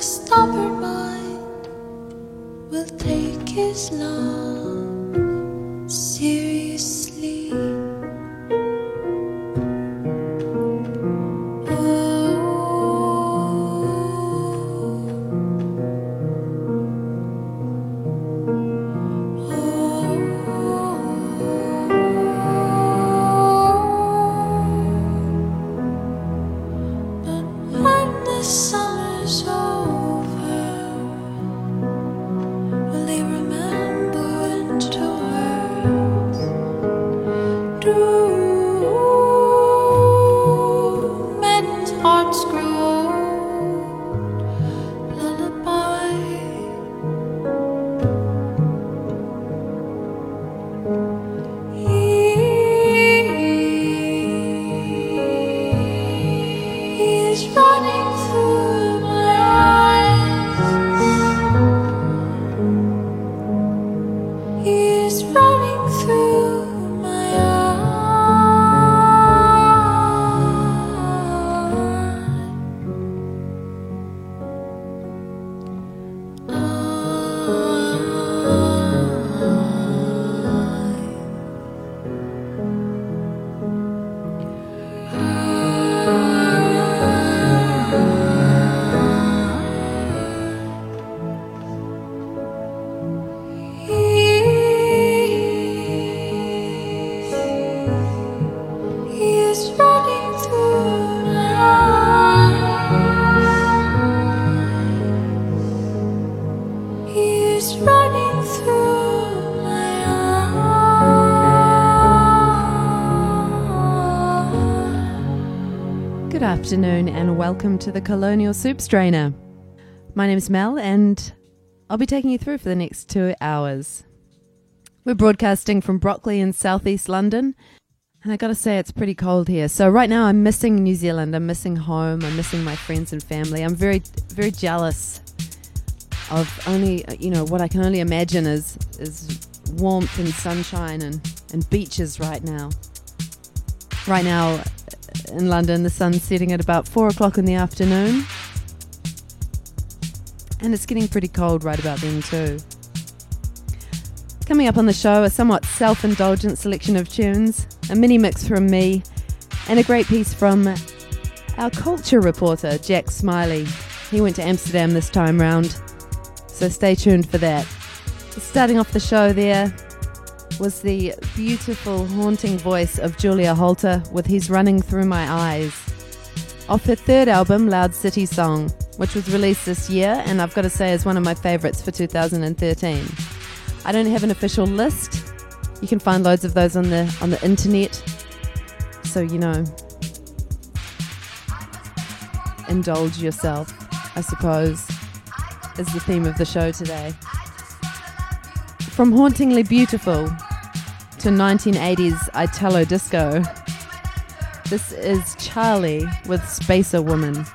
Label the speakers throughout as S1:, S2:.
S1: stubborn mind will take his love
S2: afternoon and welcome to the Colonial Soup Strainer. My name is Mel and I'll be taking you through for the next two hours. We're broadcasting from Brockley in southeast London and I gotta say it's pretty cold here. So right now I'm missing New Zealand, I'm missing home, I'm missing my friends and family. I'm very, very jealous of only, you know, what I can only imagine is, is warmth and sunshine and, and beaches right now. Right now in London, the sun's setting at about four o'clock in the afternoon. And it's getting pretty cold right about then, too. Coming up on the show, a somewhat self indulgent selection of tunes, a mini mix from me, and a great piece from our culture reporter, Jack Smiley. He went to Amsterdam this time round, so stay tuned for that. Starting off the show there was the beautiful, haunting voice of Julia Holter with He's Running Through My Eyes. Off her third album, Loud City Song, which was released this year, and I've got to say is one of my favourites for 2013. I don't have an official list. You can find loads of those on the on the internet. So you know, indulge yourself, I suppose, is the theme of the show today. From hauntingly beautiful to 1980s Italo disco, this is Charlie with Spacer Woman.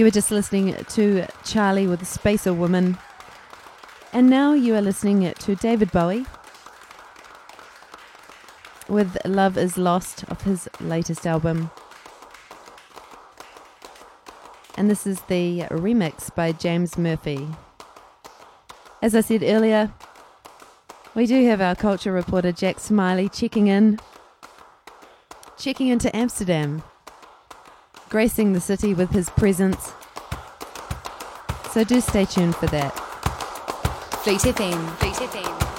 S2: You were just listening to Charlie with Spacer Woman. And now you are listening to David Bowie with Love is Lost of his latest album. And this is the remix by James Murphy. As I said earlier, we do have our culture reporter Jack Smiley checking in, checking into Amsterdam, gracing the city with his presence. So do stay tuned for that.
S3: Fleet FM. Fleet FM.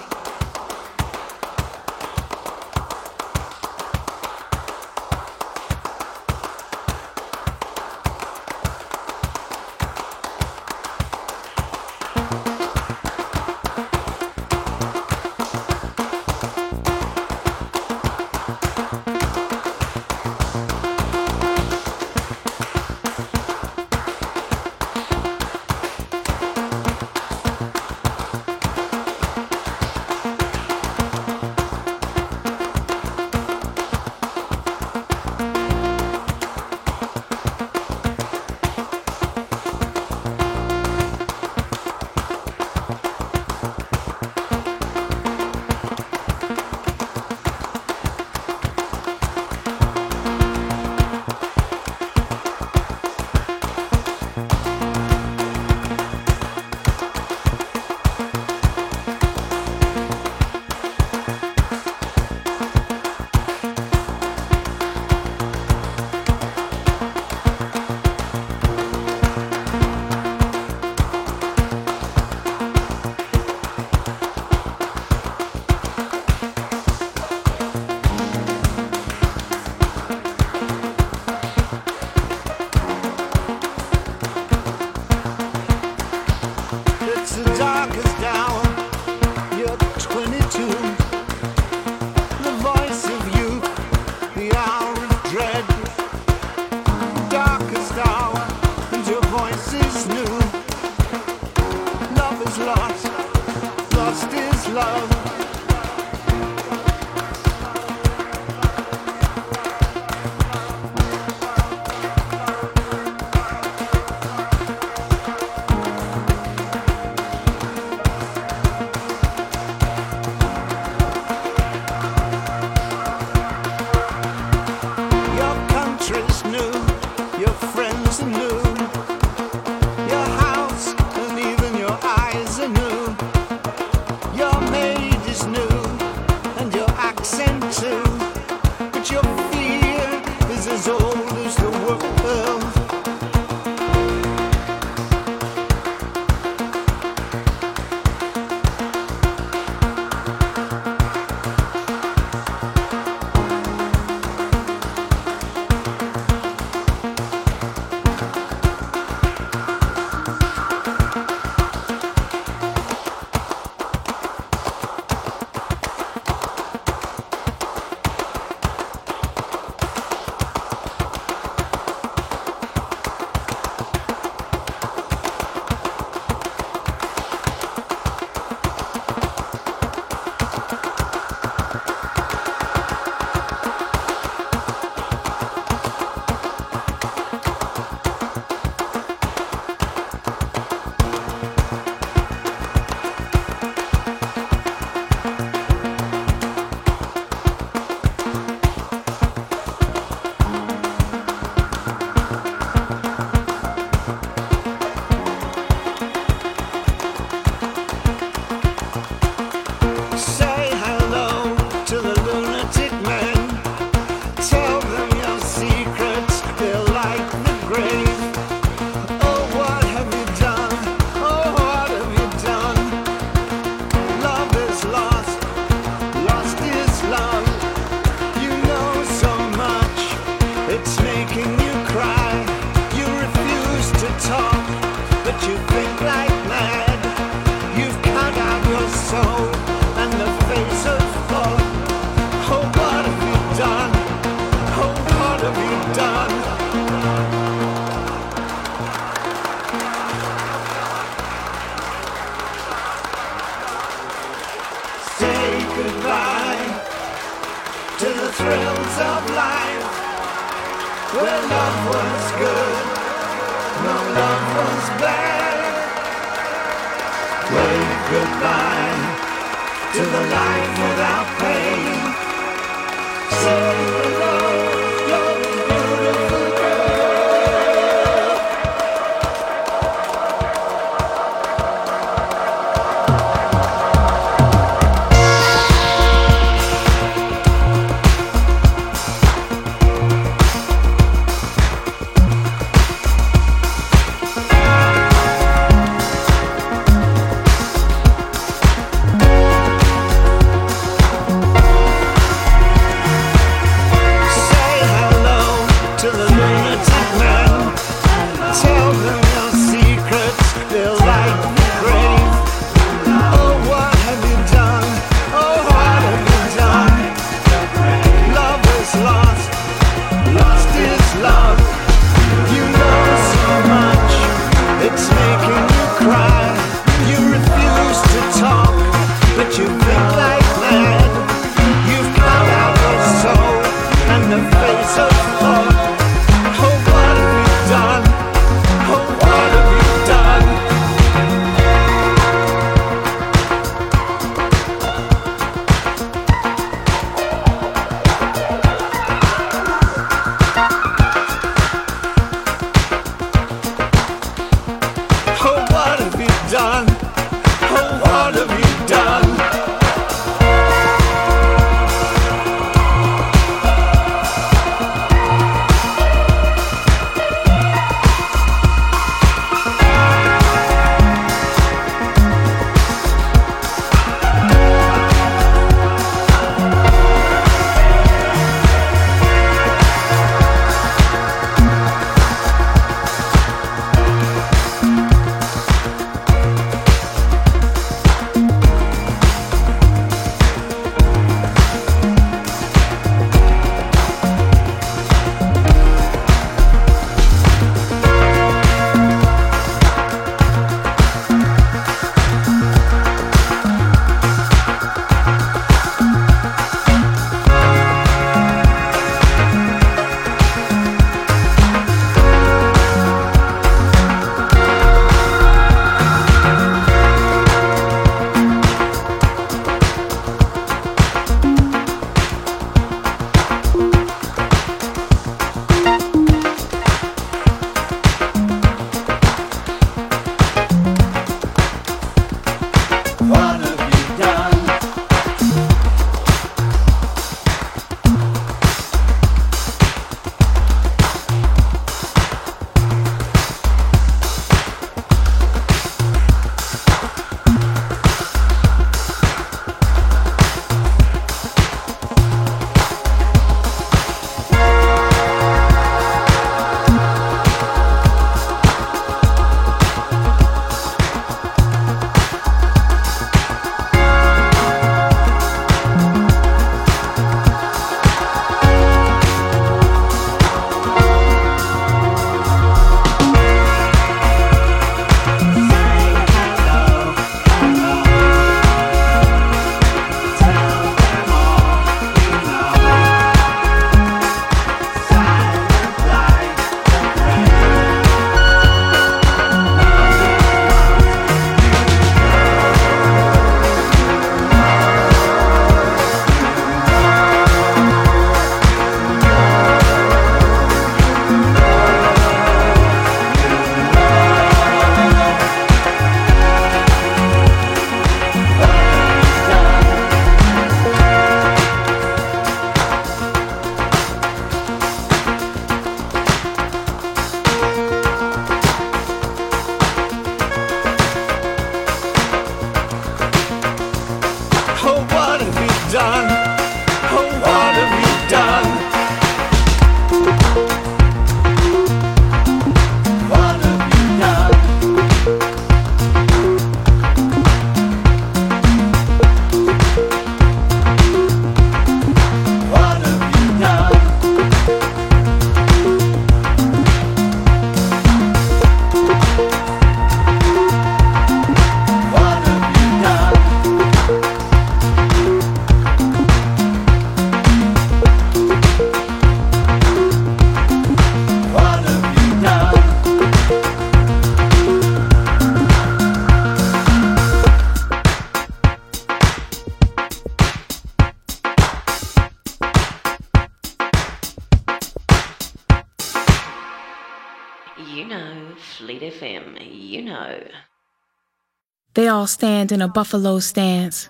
S4: All stand in a buffalo stance.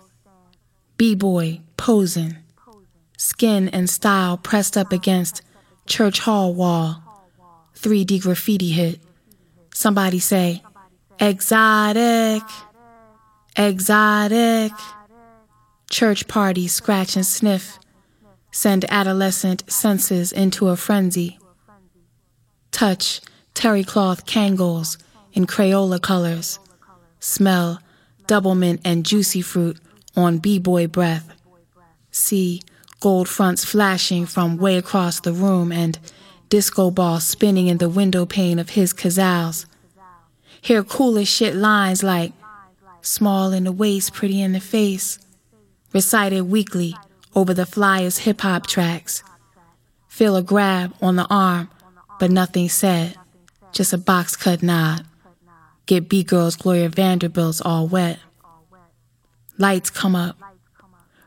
S4: B-boy posing. Skin and style pressed up against church hall wall. 3D graffiti hit. Somebody say, exotic, exotic. Church party scratch and sniff. Send adolescent senses into a frenzy. Touch terry cloth Kangols in Crayola colors. Smell double mint and juicy fruit on b-boy breath. See gold fronts flashing from way across the room and disco ball spinning in the window pane of his Cazals. Hear coolest shit lines like small in the waist, pretty in the face, recited weekly over the flyers hip hop tracks. Feel a grab on the arm, but nothing said, just a box cut nod. Get B girls Gloria Vanderbilt's all wet. Lights come up.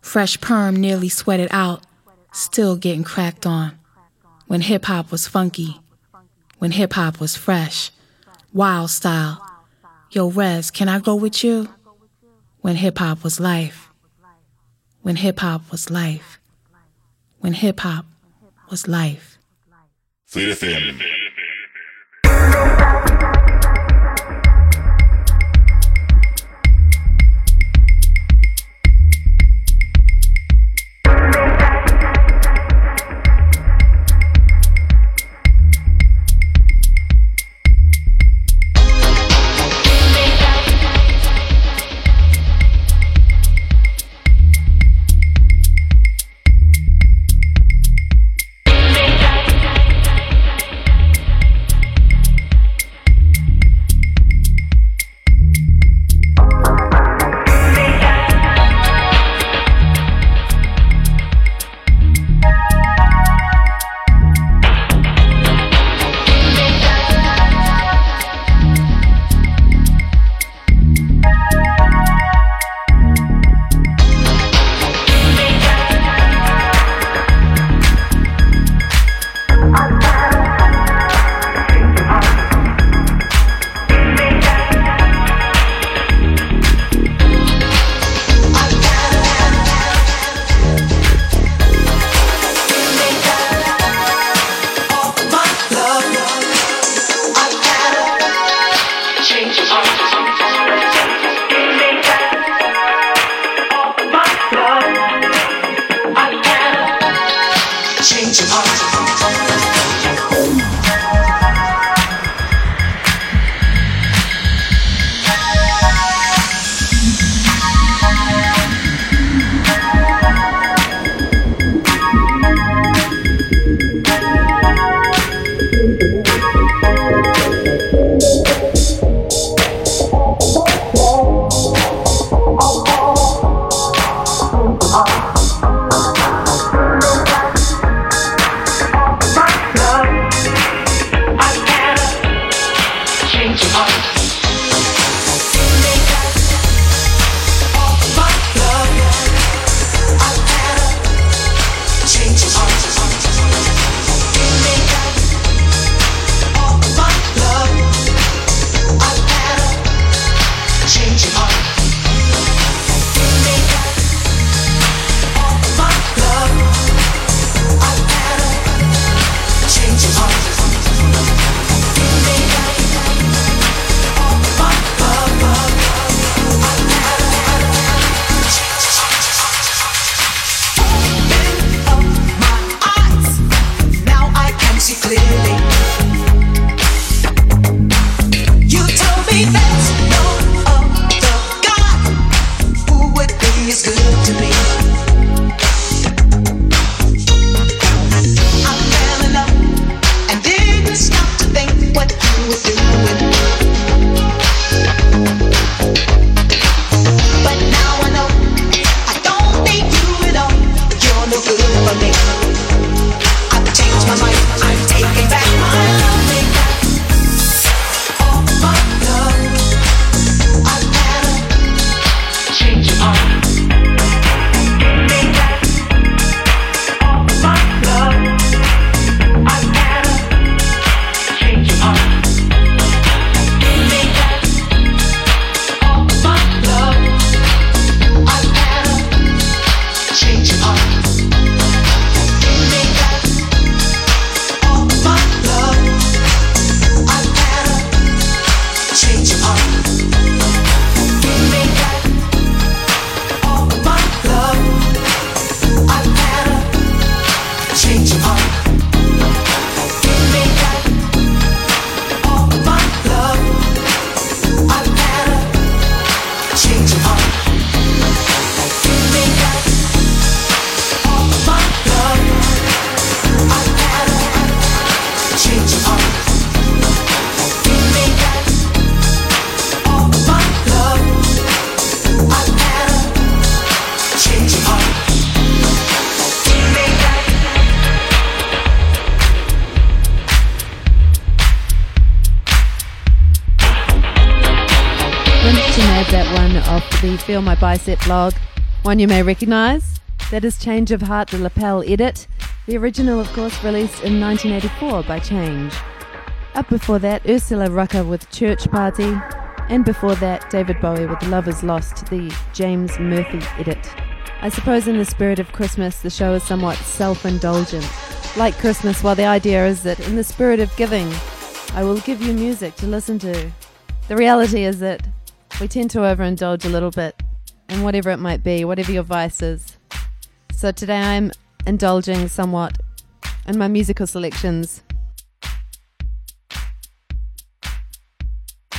S4: Fresh perm nearly sweated out, still getting cracked on. When hip hop was funky, when hip hop was fresh, wild style. Yo, Rez, can I go with you? When hip hop was life. When hip hop was life. When hip hop was life.
S5: Fleet FM.
S2: Bicep blog. One you may recognise. That is Change of Heart, the lapel edit. The original, of course, released in 1984 by Change. Up before that, Ursula Rucker with Church Party. And before that, David Bowie with Love Is Lost, the James Murphy edit. I suppose in the spirit of Christmas, the show is somewhat self-indulgent. Like Christmas, while the idea is that in the spirit of giving, I will give you music to listen to. The reality is that we tend to overindulge a little bit, and whatever it might be, whatever your vice is. So today I'm indulging somewhat in my musical selections.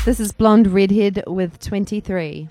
S2: This is Blonde Redhead with 23.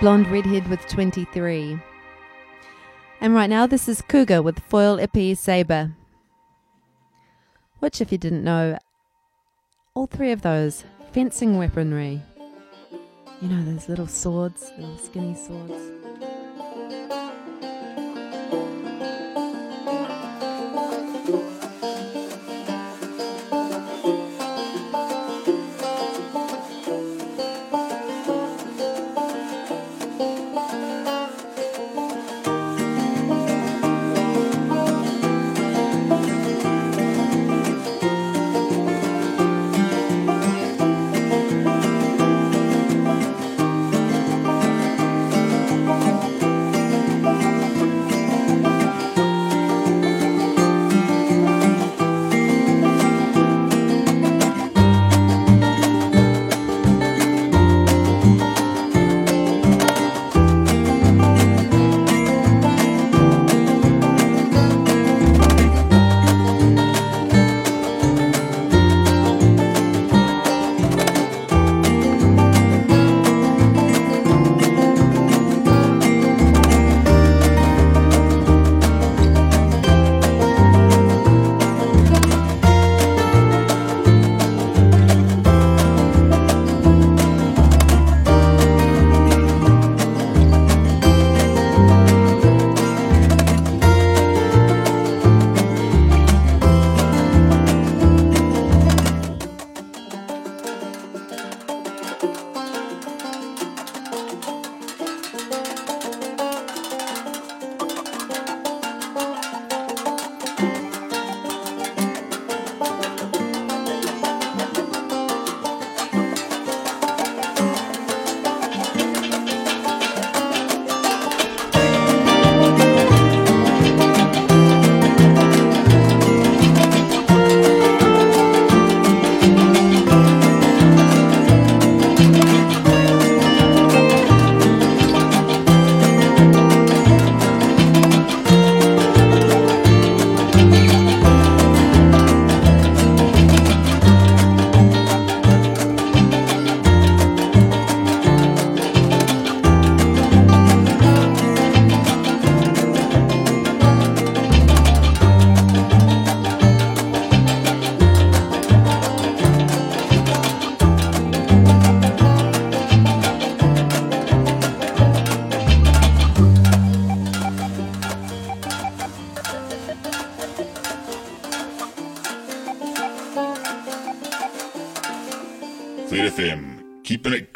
S2: Blonde Redhead with 23. And right now, this is Cougar with Foil Epee Saber. Which, if you didn't know, all three of those fencing weaponry. You know, those little swords, little skinny swords.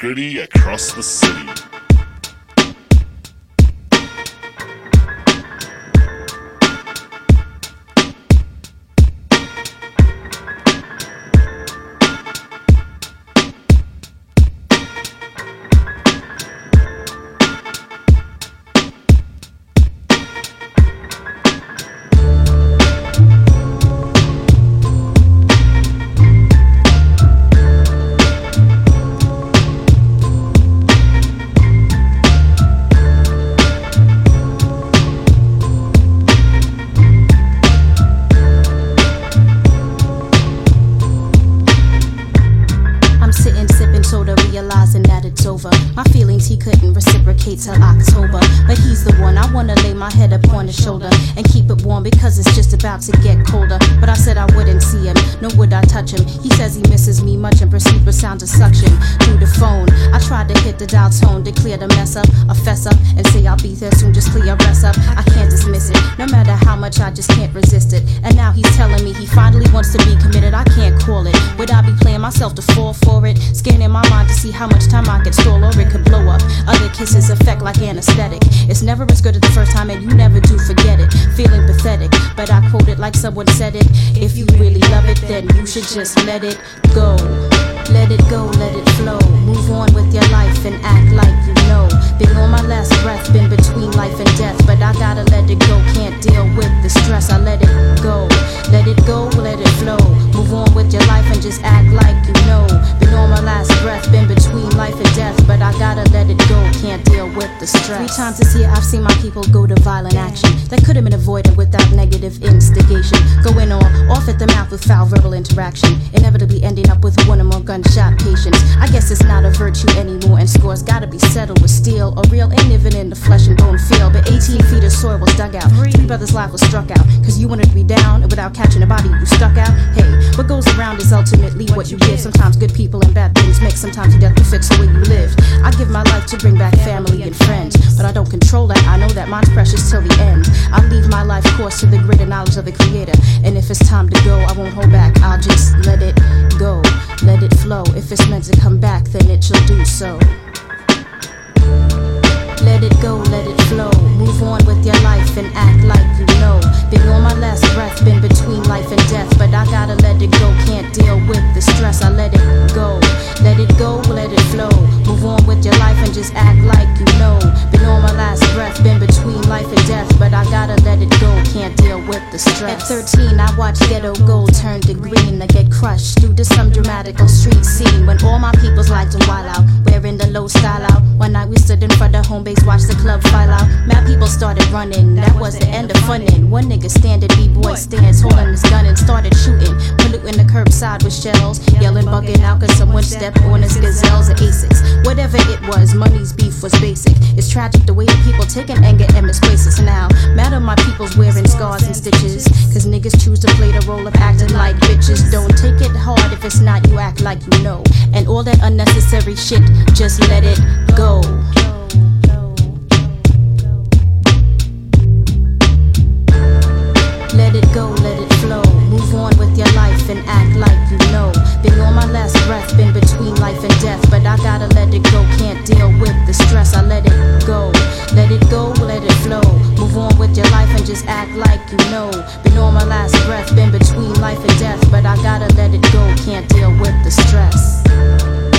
S5: Across the city.
S6: Over. My feelings he couldn't reciprocate till October. But he's the one I wanna lay my head upon his shoulder and keep it warm because it's just about to get colder. But I said I wouldn't see him, nor would I touch him. He says he misses me much and pursued with sounds of suction through the phone. I tried to hit the dial tone to clear the mess up, a fess up, and say I'll be there soon, just clear rest up. I can't dismiss it, no matter how much I just can't resist it. And now he's telling me he finally wants to be committed. I can't call it. Would I be playing myself to fall for it? Scanning my mind to see how much time I could stall or it could blow up. Other kisses affect like anesthetic. It's never as good as the first time, and you never do forget it. Feeling pathetic, but I quote it like someone said it. If you really love it, then you should just let it go. Let it go, let it flow. Move on with your life and act like you know. Been on my last breath, been between life and death, but I gotta let it go. Can't deal with the stress, I let it go. Let it go, let it flow. Move on with your life and just act like you know. Been on my last breath, been between life and death, but I gotta let it go. can't deal with the stress. Three times this year, I've seen my people go to violent action that could have been avoided without negative instigation. Going on off at the mouth with foul verbal interaction, inevitably ending up with one or more gunshot patients. I guess it's not a virtue anymore, and scores gotta be settled with steel or real ain't living in the flesh and bone feel. But 18 feet of soil was dug out. Three brothers' life was struck out. Cause you wanted to be down, and without catching a body, you stuck out. Hey, what goes around is ultimately what you give. Sometimes good people and bad things make, sometimes you death befits the way you lived. I give my life to bring back family and friends, but I don't control that. I know that mine's precious till the end. I leave my life course to the greater knowledge of the Creator. And if it's time to go, I won't hold back. I'll just let it go, let it flow. If it's meant to come back, then it shall do so. Let it go, let it flow. Move on with your life and act like you know. Been on my last breath, been between life and death. But I gotta let it go, can't deal with the stress. I let it go, let it go, let it flow. Move on with your life and just act like you know. Been on my last breath, been between life and death. But I gotta let it go, can't deal with the stress. At 13, I watched ghetto gold turn to green. I get crushed due to some dramatical street scene. When all my peoples like to wild out, wearing the low style out. One night we stood in front of home base, watched the club file out. Mad people started running, that was the end of funnin'. One nigga standing, B-boy stands, holding his gun and started shooting. Polluting the curbside with shells, yelling, bugging out cause someone stepped on his gazelles or Asics. Whatever it was, money's beef was basic. It's tragic the way the people taking anger and misplace us now. Mad at my people's wearing scars and stitches. Cause niggas choose to play the role of acting like bitches. Don't take it hard if it's not you act like you know. And all that unnecessary shit, just let it go. Let it go, let it flow. Move on with your life and act like you know. Been on my last breath, been between life and death. But I gotta let it go, can't deal with the stress. I let it go, let it go, let it flow. Move on with your life and just act like you know. Been on my last breath, been between life and death. But I gotta let it go, can't deal with the stress.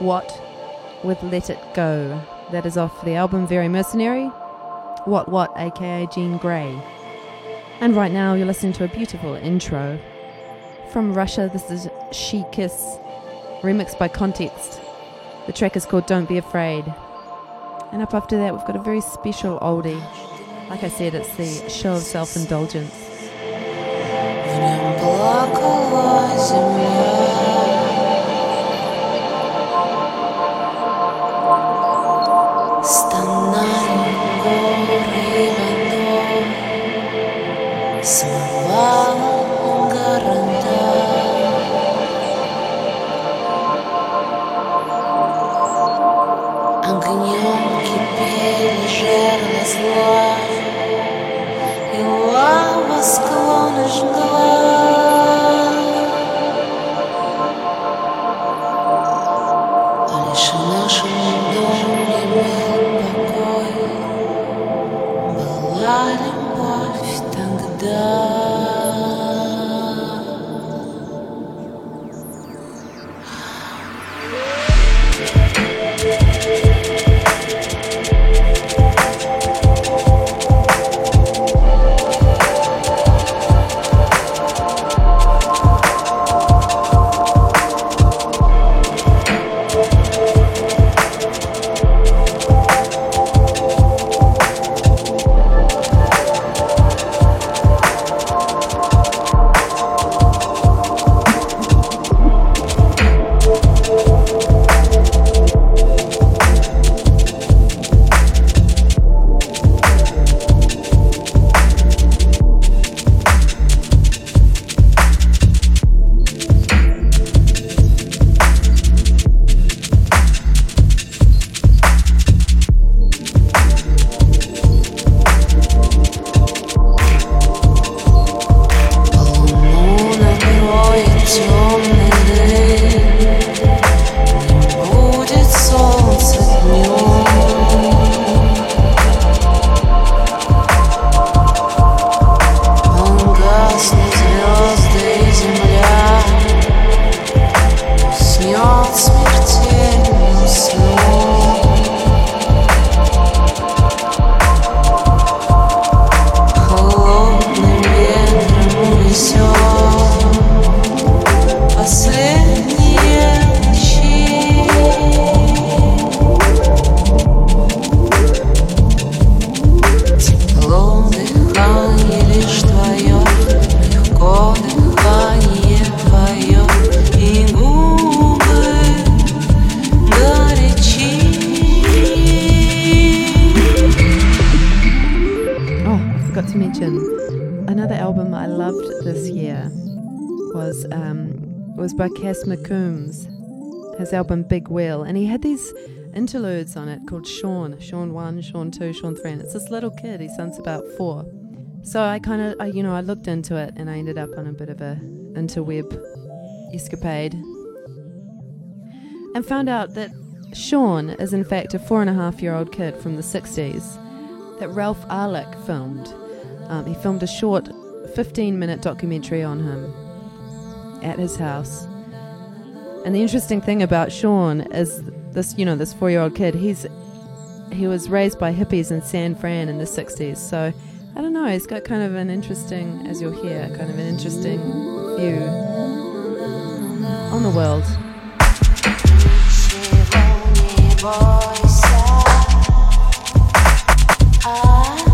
S2: What with Let It Go. That is off the album Very Mercenary. What What, aka Jean Grae. And right now you're listening to a beautiful intro from Russia. This is She Kiss, remixed by Context. The track is called Don't Be Afraid. And up after that, we've got a very special oldie. Like I said, it's the show of self indulgence.
S1: Зла, и лава склоны жгла.
S2: Mention another album I loved this year was um, was by Cass McCombs, his album Big Wheel, and he had these interludes on it called Sean, Sean One, Sean Two, Sean Three, and it's this little kid. He sounds about four. So I kind of, you know, I looked into it and I ended up on a bit of a interweb escapade and found out that Sean is in fact a four and a half year old kid from the 60s that Ralph Arlyck filmed. Um, he filmed a short 15 minute documentary on him at his house. And the interesting thing about Sean is this, you know, this four year old kid, he's he was raised by hippies in San Fran in the 60s. So I don't know, he's got kind of an interesting, as you'll hear, kind of an interesting view on the world.
S7: Fleet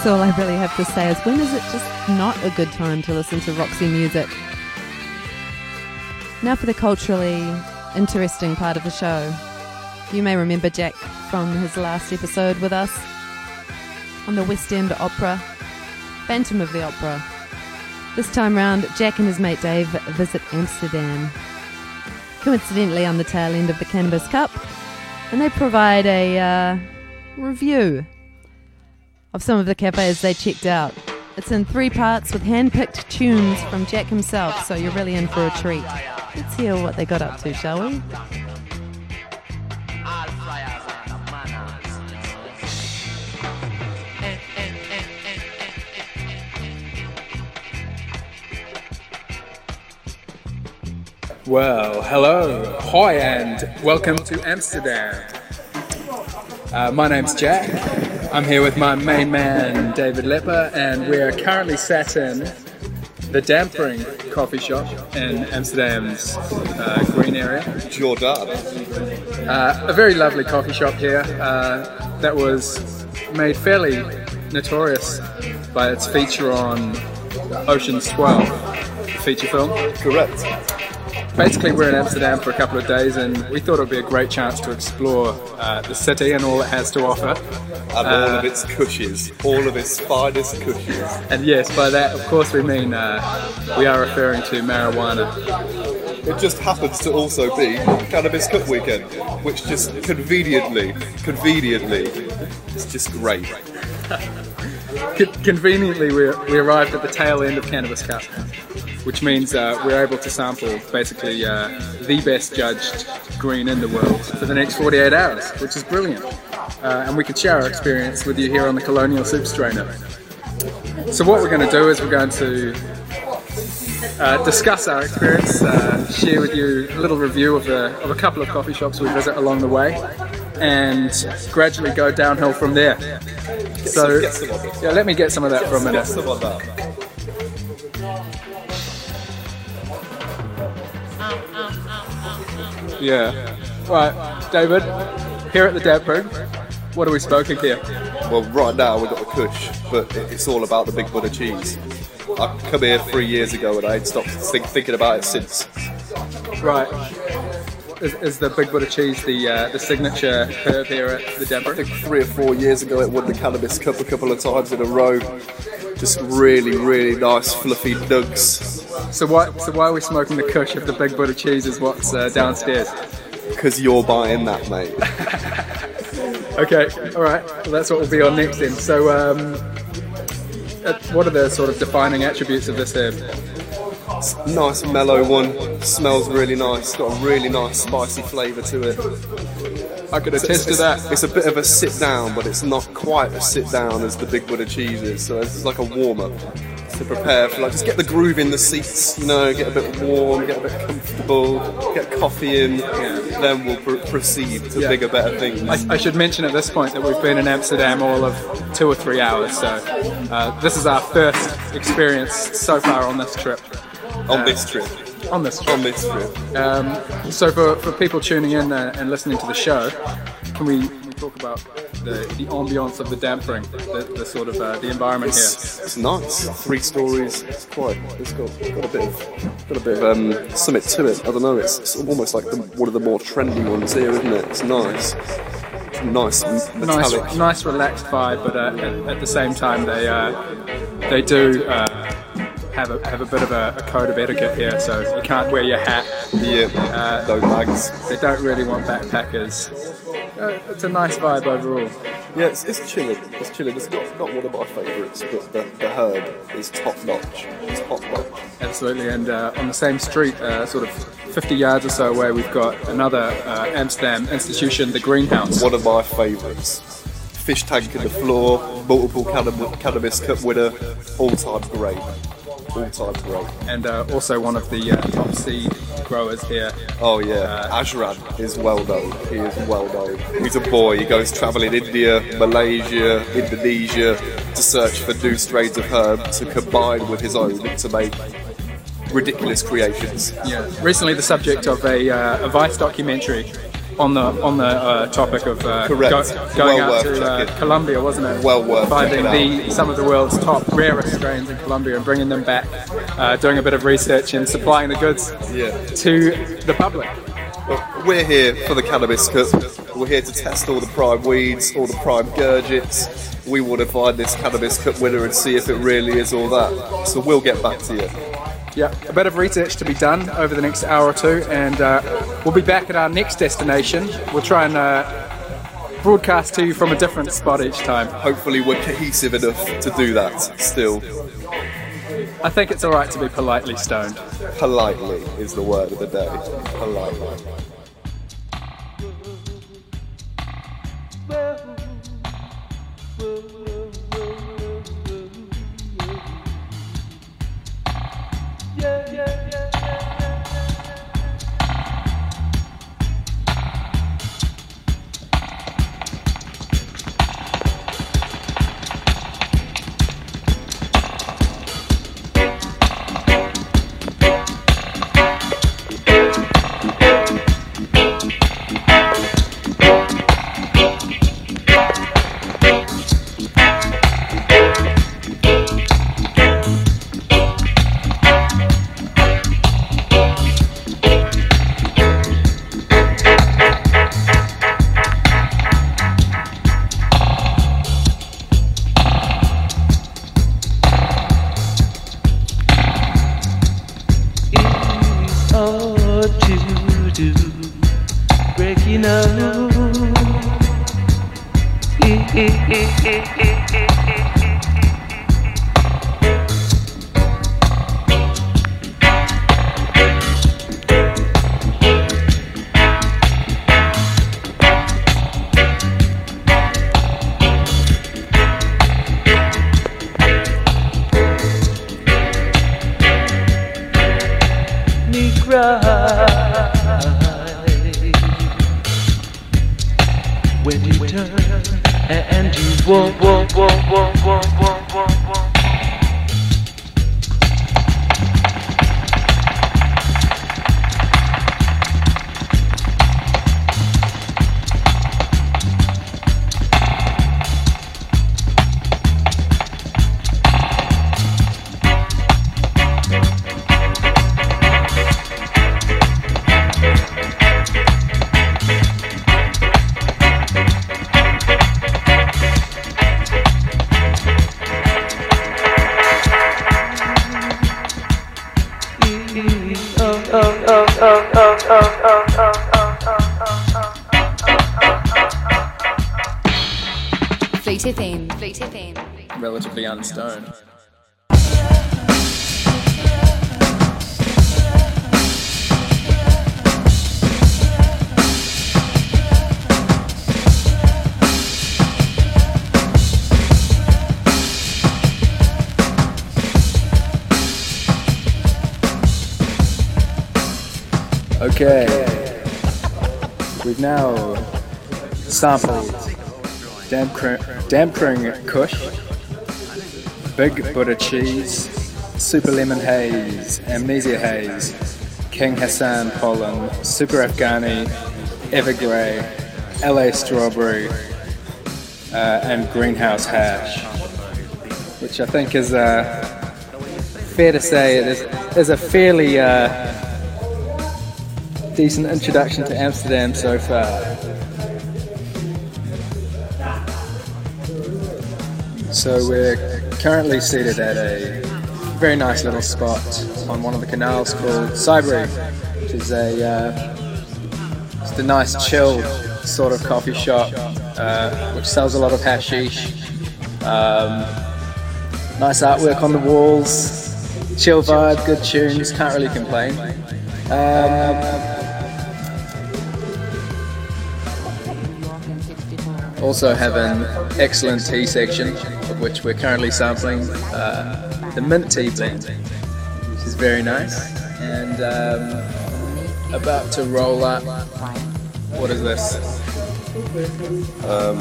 S8: guess
S2: all I really have to say is when is it just not a good time to listen to Roxy music? Now for the culturally interesting part of the show. You may remember Jack from his last episode with us on the West End Opera, Phantom of the Opera. This time round, Jack and his mate Dave visit Amsterdam, coincidentally on the tail end of the Cannabis Cup, and they provide a uh, review of some of the cafes they checked out. It's in three parts with hand-picked tunes from Jack himself, so you're really in for a treat. Let's hear what they got up to, shall we?
S9: Well, hello, hi, and welcome to Amsterdam. Uh, my name's Jack. I'm here with my main man, David Lepper, and we're currently sat in the Dampkring coffee shop in Amsterdam's uh, green area.
S10: Jordan.
S9: Uh, a very lovely coffee shop here uh, that was made fairly notorious by its feature on Ocean's 12, the feature film.
S10: Correct.
S9: Basically, we're in Amsterdam for a couple of days, and we thought it would be a great chance to explore uh, the city and all it has to offer.
S10: And all
S9: Uh,
S10: of its cushies, all of its finest cushies.
S9: And yes, by that, of course, we mean uh, we are referring to marijuana.
S10: it just happens to also be Cannabis Cup weekend, which just conveniently, conveniently, it's just great.
S9: Con- conveniently, we, we arrived at the tail end of Cannabis Cup, which means uh, we're able to sample basically uh, the best judged green in the world for the next 48 hours, which is brilliant. Uh, and we can share our experience with you here on the Colonial Soup Strainer. So, what we're going to do is we're going to uh, discuss our experience, uh, share with you a little review of, the, of a couple of coffee shops we visit along the way, and gradually go downhill from there. So, yeah, let me get some of that for a minute.
S10: Some of that.
S9: Yeah. Right, David, here at the Dapper, what are we smoking here?
S10: Well, right now we've got the Kush, but it's all about the Big Buddha cheese. I come here three years ago and I ain't stopped think, thinking about it since.
S9: Right. Is, is the Big Buddha cheese the uh, the signature herb here at the
S10: I think three or four years ago it won the Cannabis Cup a couple of times in a row. Just really, really nice fluffy nugs.
S9: So why so why are we smoking the Kush if the Big Buddha cheese is what's uh, downstairs?
S10: Because you're buying that, mate.
S9: Okay, all right. Well, that's what we'll be on next then. So, um, uh, what are the sort of defining attributes of this herb?
S10: Nice mellow one. Smells really nice. Got a really nice spicy flavour to it.
S9: I could attest to that.
S10: It's a bit of a sit down, but it's not quite a sit down as the Big Buddha cheese is. So it's like a warm up to prepare for like just get the groove in the seats, you know, get a bit warm, get a bit comfortable, get coffee in, then we'll pr- proceed to
S9: Yeah.
S10: bigger, better things.
S9: I, I should mention at this point that we've been in Amsterdam all of two or three hours, so uh, this is our first experience so far on this trip.
S10: On this trip.
S9: On this trip.
S10: On this trip.
S9: Um, so for, for people tuning in uh, and listening to the show, can we, can we talk about the, the ambiance of the Dampkring, the, the sort of uh, the environment here?
S10: It's, it's nice. Three stories. It's quite. It's got, got a bit of got a bit of um, something to it. I don't know. It's, it's almost like the, one of the more trendy ones here, isn't it? It's nice. Nice metallic.
S9: nice, nice relaxed vibe, but uh, at, at the same time they uh, they do uh, have a have a bit of a, a code of etiquette here, so you can't wear your hat.
S10: Yeah.
S9: Uh,
S10: no bags.
S9: They don't really want backpackers. Uh, it's a nice vibe overall.
S10: Yeah, it's, it's chilling. It's chilling. It's not, not one of my favourites, but the, the herb is top notch. It's top notch.
S9: Absolutely, and uh, on the same street, uh, sort of 50 yards or so away, we've got another uh, Amsterdam institution, the Greenhouse.
S10: One of my favourites. Fish tank in the floor, multiple cannab- cannabis cup winner, all time great. All time great.
S9: And uh, also one of the uh, top seed growers here.
S10: Oh yeah, Arjan is well known. He is well known. He's a boy. He goes travelling India, Malaysia, Indonesia to search for new strains of herb to combine with his own to make ridiculous creations.
S9: Yeah, recently the subject of a, uh, a Vice documentary on the on the uh, topic of uh, go- going
S10: Well
S9: out to uh. Colombia, wasn't it?
S10: Well worth
S9: finding the some of the world's top rarest strains in Colombia and bringing them back, uh, doing a bit of research and supplying the goods
S10: Yeah.
S9: to the public.
S10: Well, we're here for the Cannabis Cup. We're here to test all the prime weeds, all the prime gurgits. We want to find this Cannabis Cup winner and see if it really is all that. So we'll get back to you.
S9: Yeah, a bit of research to be done over the next hour or two, and uh, we'll be back at our next destination. We'll try and uh, broadcast to you from a different spot each time.
S10: Hopefully, we're cohesive enough to do that still.
S9: I think it's alright to be politely stoned.
S10: Politely is the word of the day. Politely.
S8: When you turn and you walk, walk, walk, walk, walk, walk, walk, walk.
S9: Relatively unstoned. Okay. We've now sampled Damp, Dampkring Kush, Big Buddha Cheese, Super Lemon Haze, Amnesia Haze, King Hassan Pollen, Super Afghani, Evergrey, LA Strawberry, uh, and Greenhouse Hash, which I think is uh, fair to say it is, is a fairly uh, decent introduction to Amsterdam so far. So we're currently seated at a very nice little spot on one of the canals called Cybery, which is a uh, just a nice chill sort of coffee shop uh, which sells a lot of hashish. Um, nice artwork on the walls, chill vibe, good tunes, can't really complain. Um, also have an excellent tea section, which we're currently sampling uh, the mint tea blend, which is very nice. And um, about to roll up. What is this?
S10: Um,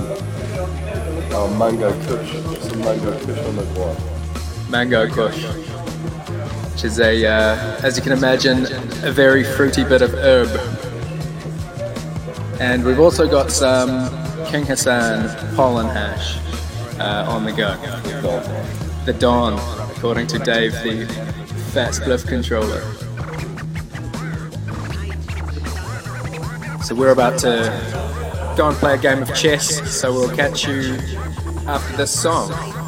S10: oh, mango kush. Some mango kush on the one.
S9: Mango Kush, which is a, uh, as you can imagine, a very fruity bit of herb. And we've also got some King Hassan pollen hash uh, on the go. The Dawn, according to Dave, the fat spliff controller. So we're about to go and play a game of chess, so we'll catch you after this song.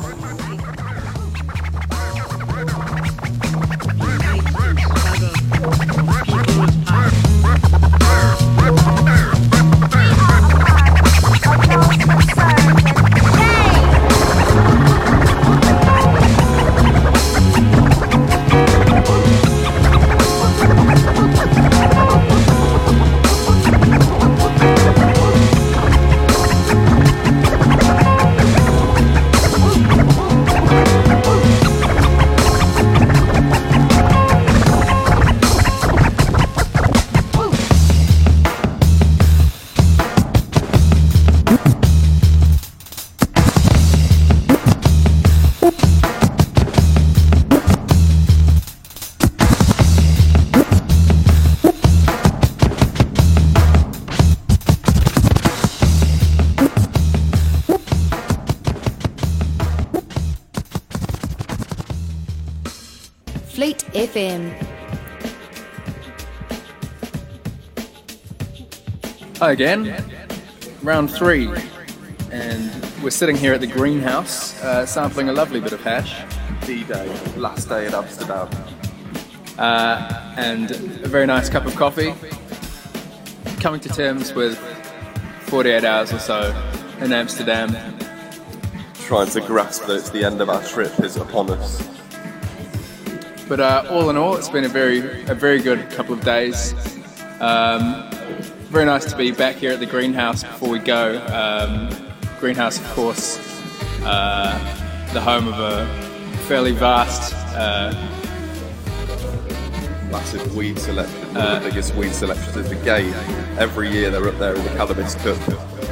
S3: FM.
S9: Hi again, round three, and we're sitting here at the greenhouse, uh, sampling a lovely bit of hash.
S10: D-Day, last day at Amsterdam.
S9: uh, and a very nice cup of coffee. Coming to terms with 48 hours or so in Amsterdam.
S10: trying to grasp that it's the end of our trip is upon us.
S9: But uh, all in all, it's been a very a very good couple of days. Um, very nice to be back here at the greenhouse before we go. Um, greenhouse, of course, uh, the home of a fairly vast. Uh,
S10: Massive weed selection, one of the biggest weed selections in the game. Every year they're up there in the Cannabis Cup.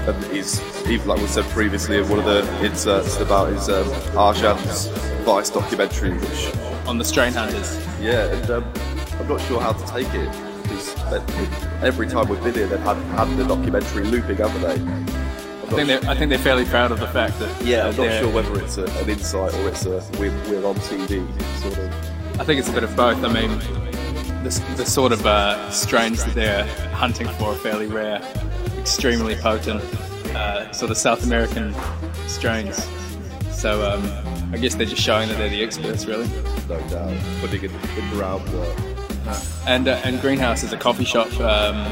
S10: And he's, even like we said previously, one of the inserts about his um, Arjan's Vice documentary, which
S9: on the strain hunters.
S10: Yeah, and um, I'm not sure how to take it because every time we've been here, they've had, had the documentary looping, haven't they?
S9: I think, they're, I think they're fairly proud of the fact that.
S10: Yeah, I'm not sure whether it's a, an insight or it's a we're, we're on TV sort of.
S9: I think it's a bit of both. I mean, the, the sort of uh, strains that they're hunting for are fairly rare, extremely potent, uh, sort of South American strains. So um, I guess they're just showing that they're the experts, really.
S10: No doubt, putting in the groundwork.
S9: And uh, and Greenhouse is a coffee shop. Um,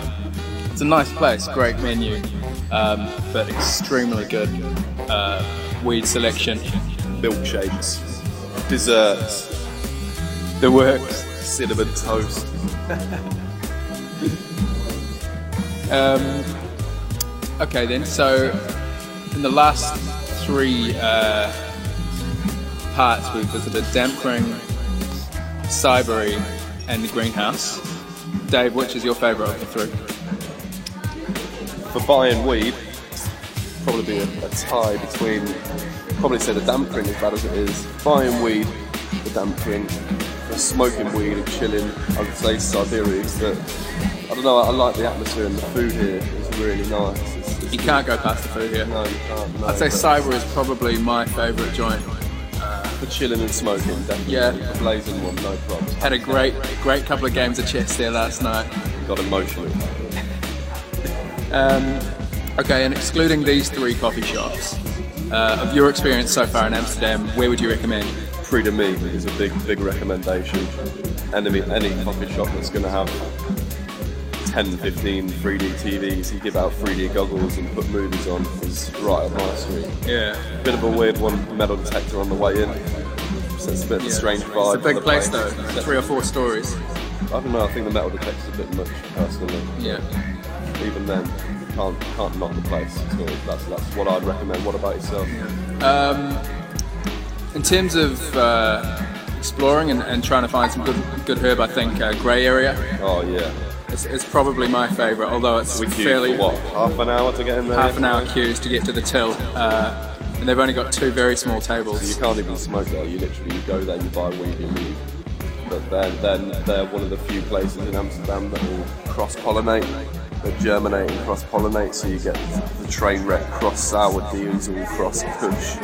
S9: it's a nice place, great menu, um, but extremely good uh, weed selection.
S10: Milkshakes, desserts,
S9: the works.
S10: cinnamon toast.
S9: Um, okay, then. So, in the last three uh, parts, we've visited Dampkring, Cybery, and the Greenhouse. Dave, which is your favourite of the three?
S10: For buying weed, probably be a, a tie between. Probably say the Dampkring as bad as it is. Buying weed, the Dampkring. For smoking weed and chilling, I would say Siberia. the, I don't know. I like the atmosphere and the food here. It's really nice. It's, it's
S9: You can't go past the food here.
S10: No, you can't. No,
S9: I'd say
S10: but
S9: Cyber is probably my favourite joint.
S10: For chilling and smoking, definitely.
S9: Yeah.
S10: The blazing one, no problem.
S9: Had a great, great couple of games of chess there last night.
S10: Got emotional.
S9: Um, okay, and excluding these three coffee shops, uh, of your experience so far in Amsterdam, where would you recommend?
S10: Free to me is a big, big recommendation. Any, any coffee shop that's going to have 10, 15 3D TVs, you give out 3D goggles and put movies on is right up my street.
S9: Yeah.
S10: Bit of a weird one, metal detector on the way in. So it's a bit of a strange vibe.
S9: It's a big place though, three or four stories.
S10: I don't know, I think the metal detector's a bit much, personally.
S9: Yeah.
S10: Even then, can't, can't knock the place at all. That's, that's what I'd recommend. What about yourself?
S9: Um, in terms of uh, exploring and, and trying to find some good, good herb, I think uh, Grey Area
S10: Oh, yeah.
S9: Is, is probably my favourite, although it's
S10: We
S9: fairly
S10: what, half an hour to get in there?
S9: half an hour queues to get to the till, uh, and they've only got two very small tables.
S10: You can't even smoke there. You literally you go there, you buy weed, you leave. But then, then they're one of the few places in Amsterdam that will cross-pollinate, that germinate and cross-pollinate. So you get the train wreck cross Sour Diesel all cross push.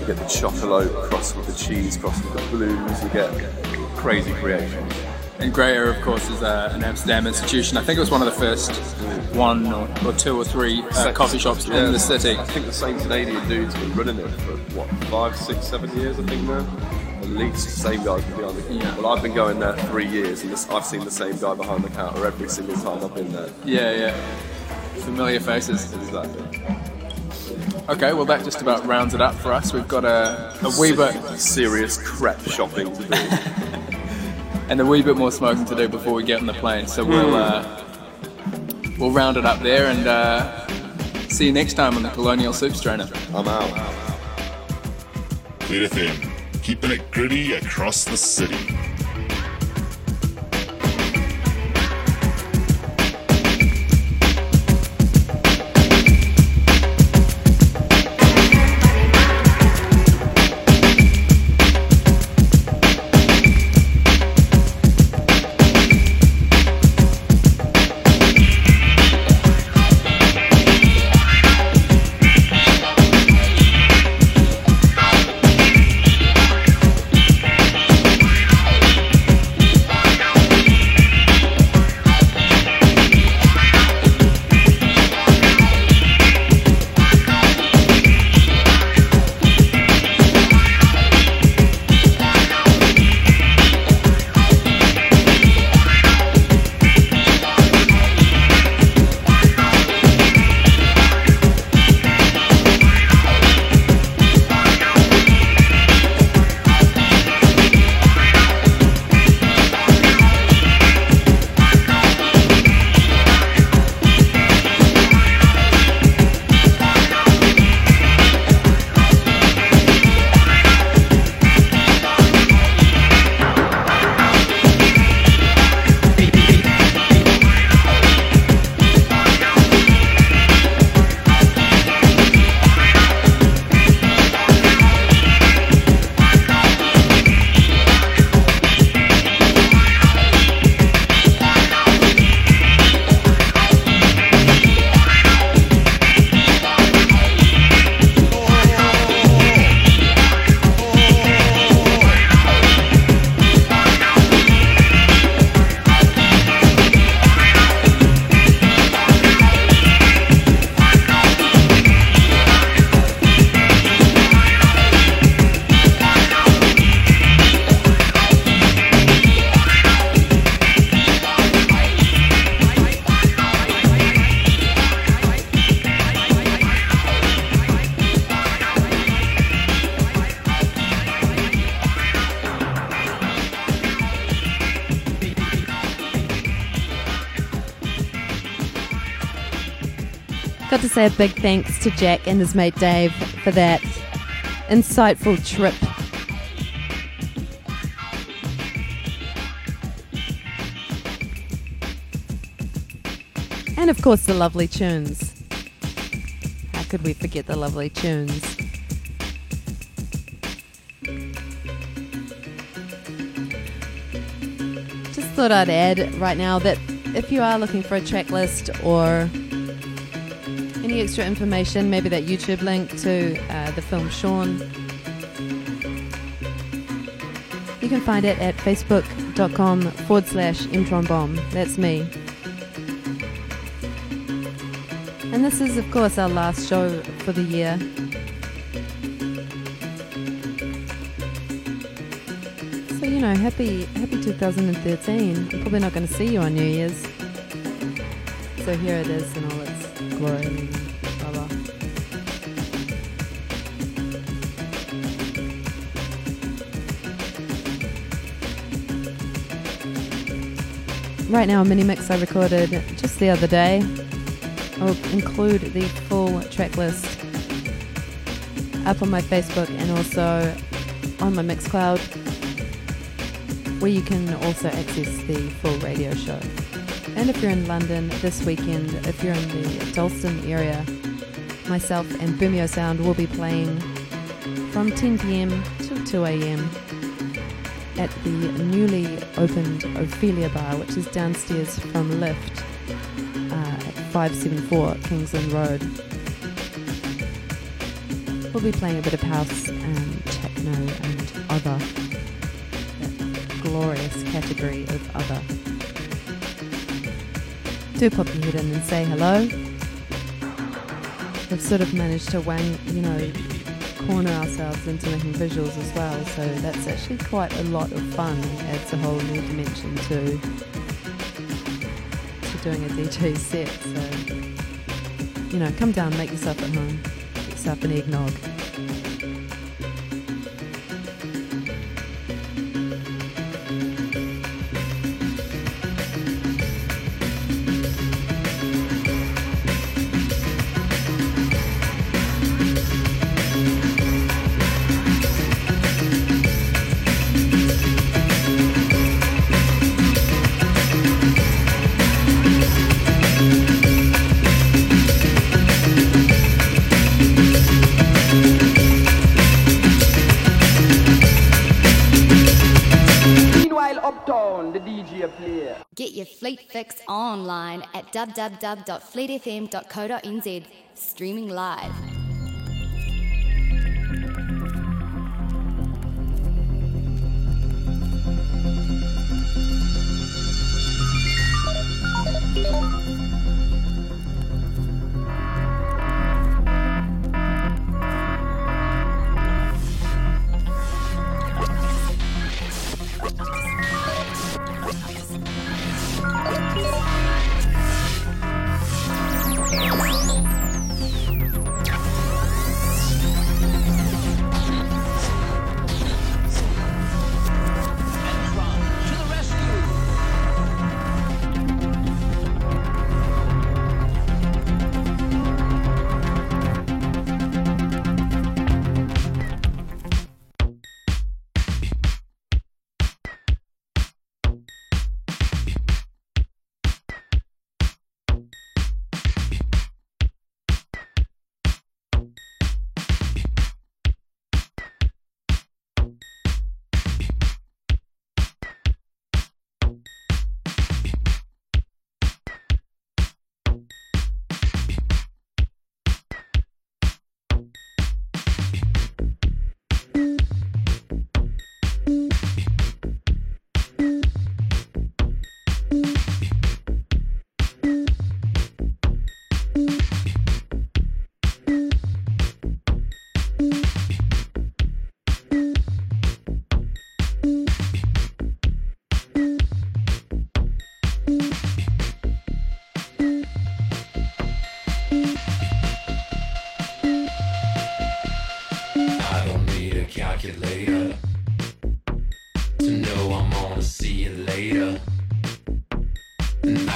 S10: You get the chocolate cross with the cheese, cross with the blues. You get crazy creations.
S9: And Grey Area, of course, is uh, an Amsterdam institution. I think it was one of the first one or, or two or three uh, coffee shops
S10: Yeah,
S9: in the city.
S10: I think the same Canadian dude's been running it for what five, six, seven years, I think now. At least the same guy's been behind the counter. Well, I've been going there three years, and this, I've seen the same guy behind the counter every single time I've been there.
S9: Yeah, yeah. Familiar faces.
S10: Exactly.
S9: Okay, well that just about rounds it up for us. We've got a, a wee bit
S10: serious crep shopping to do.
S9: and a wee bit more smoking to do before we get on the plane. So we'll uh, we'll round it up there and uh, see you next time on the Colonial Soup Strainer.
S10: I'm out.
S5: Fleet FM, keeping it gritty across the city.
S2: Say a big thanks to Jack and his mate Dave for that insightful trip. And of course, the lovely tunes. How could we forget the lovely tunes? Just thought I'd add right now that if you are looking for a track list or extra information, maybe that YouTube link to uh, the film Sean, you can find it at facebook.com forward slash bomb. That's me. And this is, of course, our last show for the year. So, you know, happy happy 2013. I'm probably not going to see you on New Year's. So here it is in all its glory Right now, a mini mix I recorded just the other day. I'll include the full track list up on my Facebook and also on my Mixcloud, where you can also access the full radio show. And if you're in London this weekend, if you're in the Dalston area, myself and Boomio Sound will be playing from 10 pm till 2 am at the newly opened Ophelia Bar, which is downstairs from Lift uh, at 574 Kingsland Road. We'll be playing a bit of house and techno and other. That glorious category of other. Do pop your head in and say hello. We've sort of managed to wang, you know, corner ourselves into making visuals as well, so that's actually quite a lot of fun. Adds a whole new dimension to to doing a DJ set. So you know, come down, make yourself at home, get yourself an eggnog.
S3: Online at www.fleetfm.co.nz. Streaming live.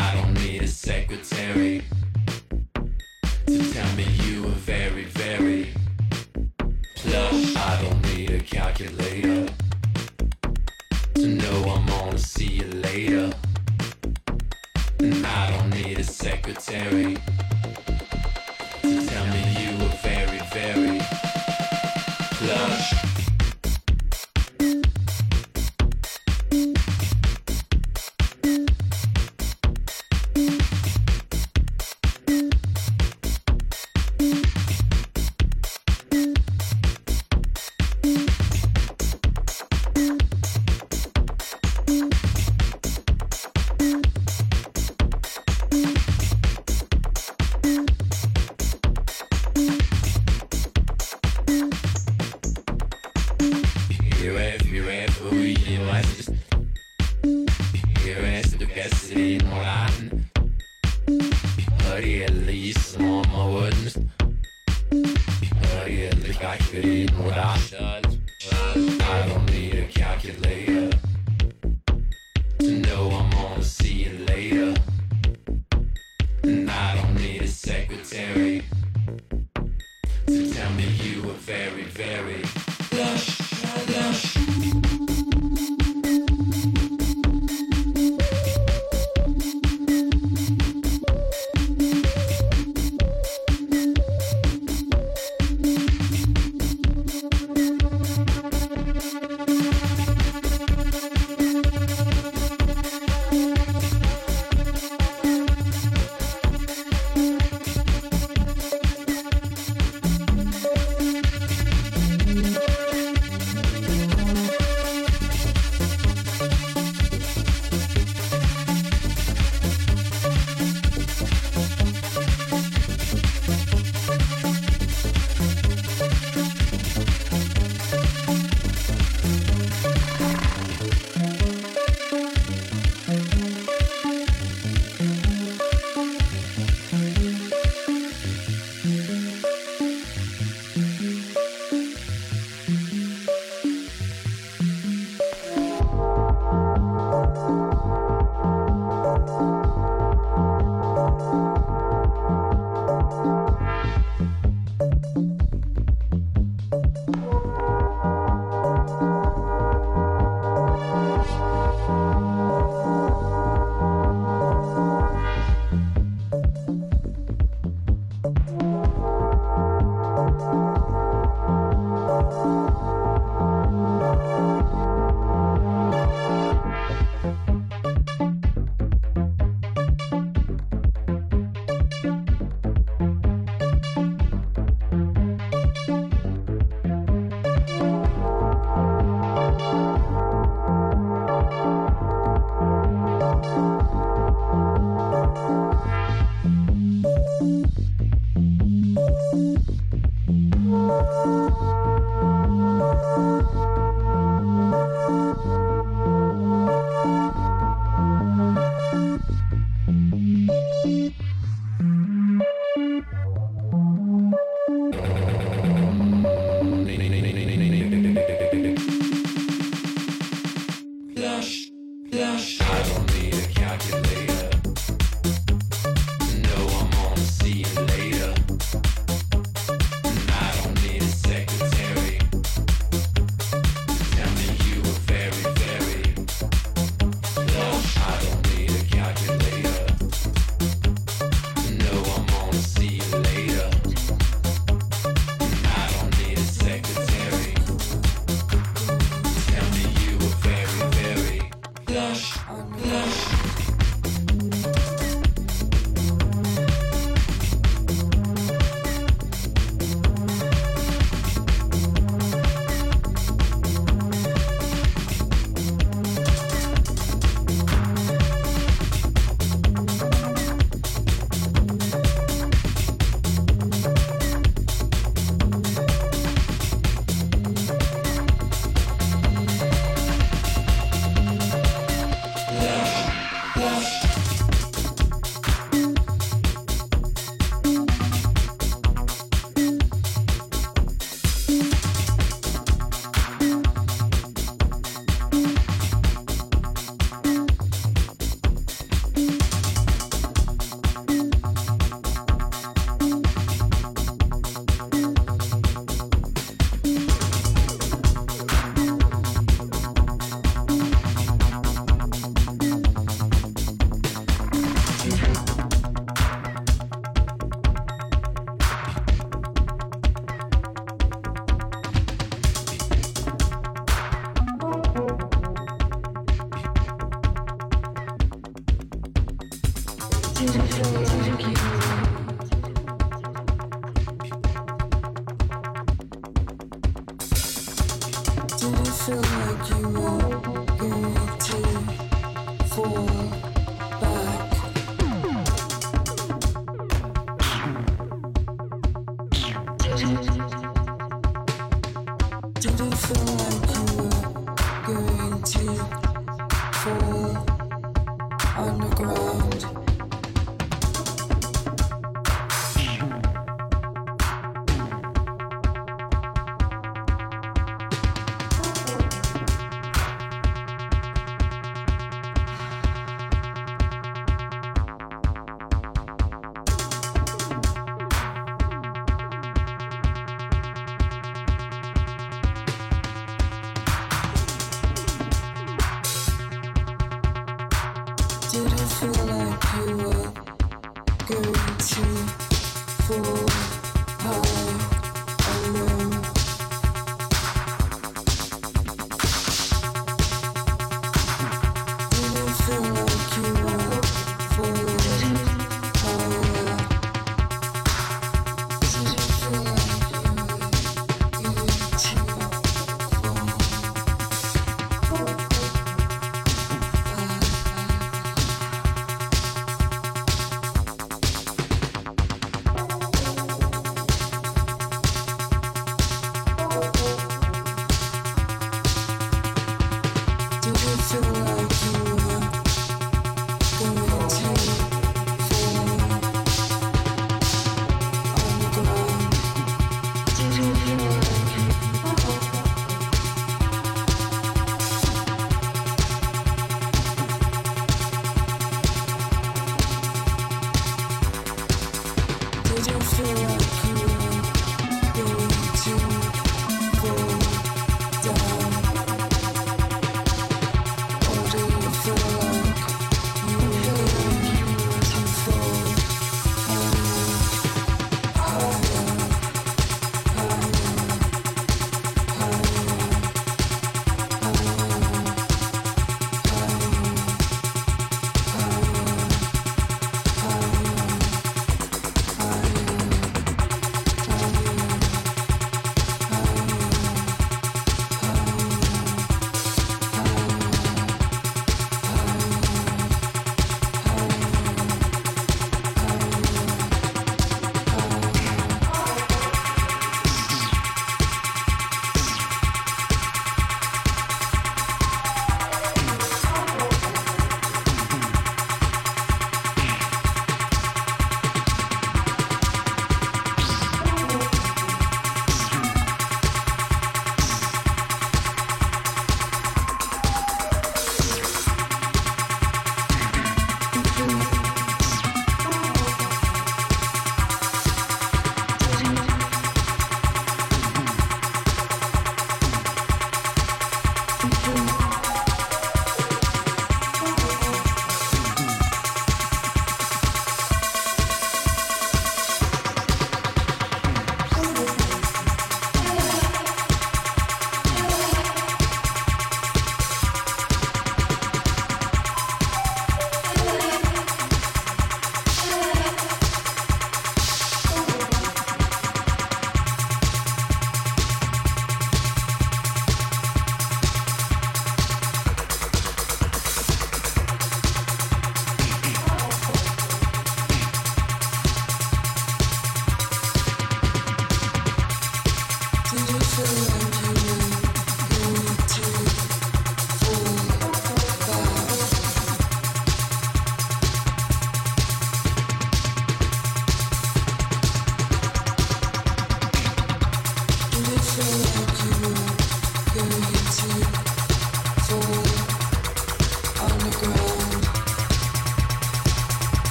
S11: I don't need a secretary to tell me you are very, very plush. I don't need a calculator to know I'm gonna see you later. And I don't need a secretary.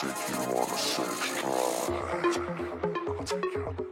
S12: Take you on a sex drive.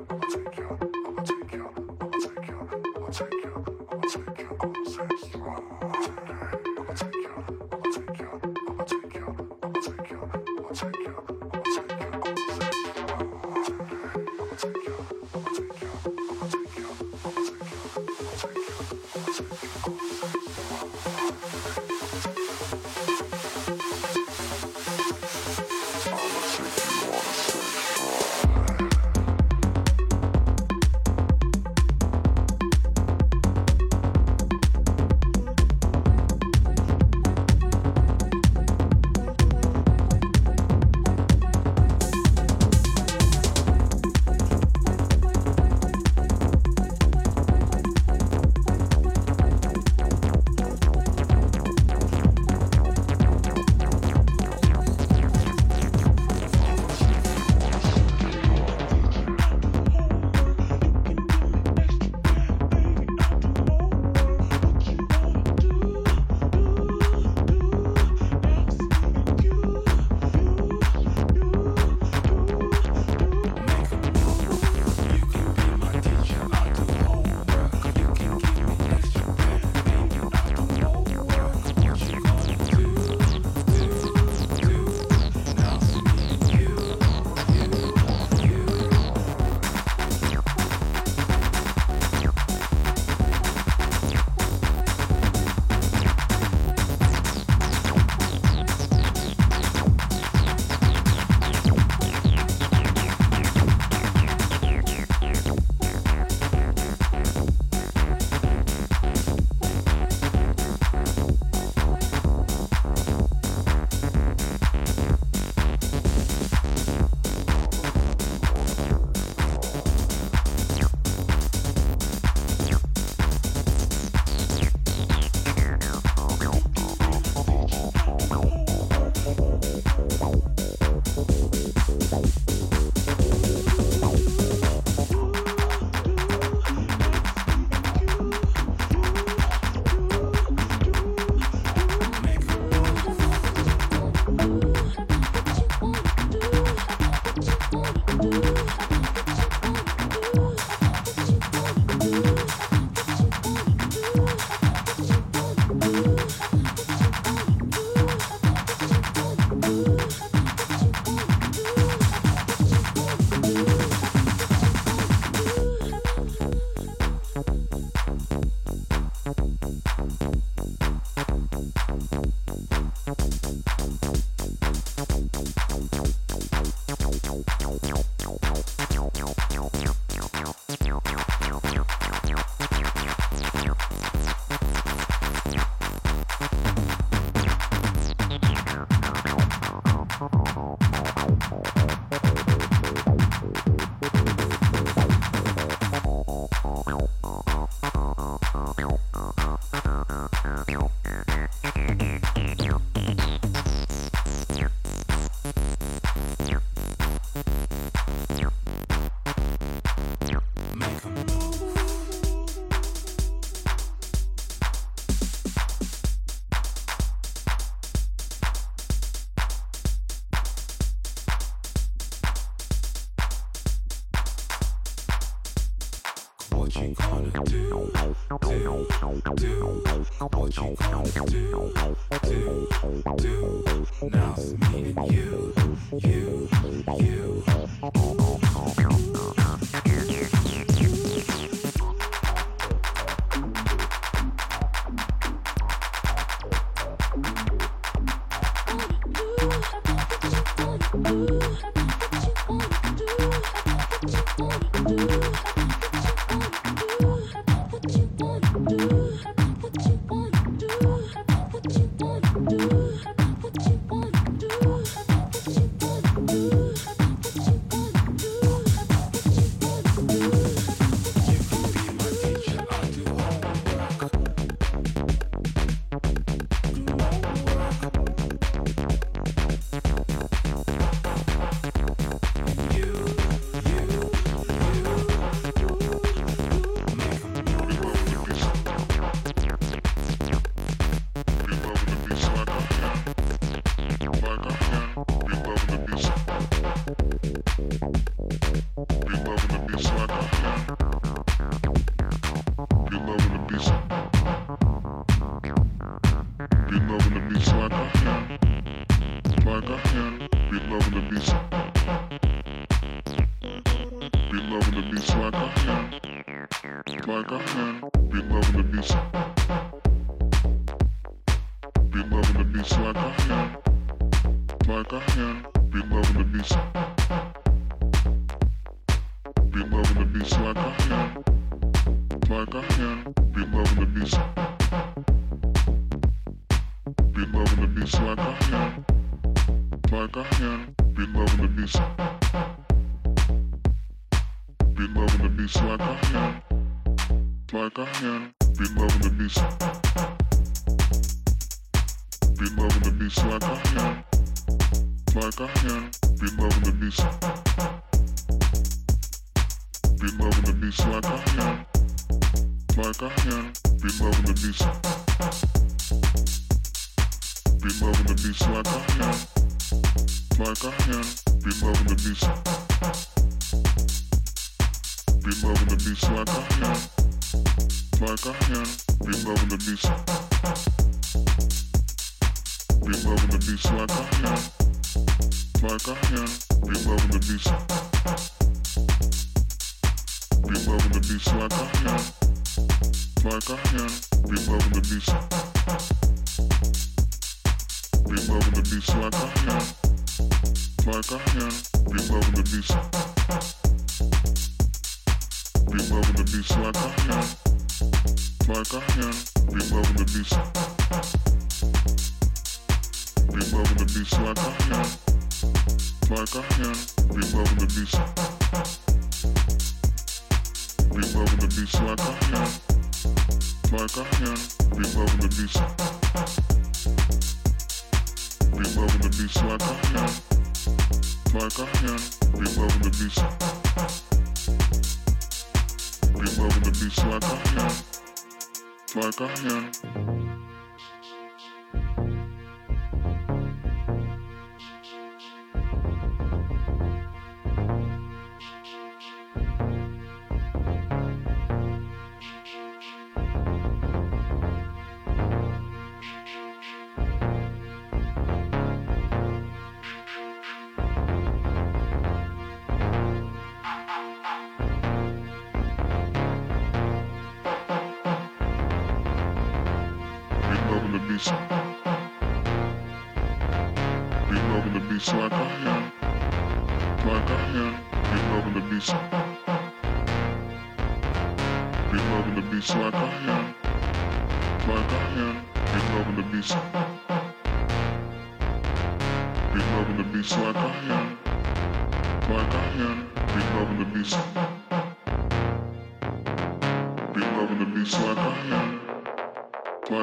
S12: I can. Be loving the music.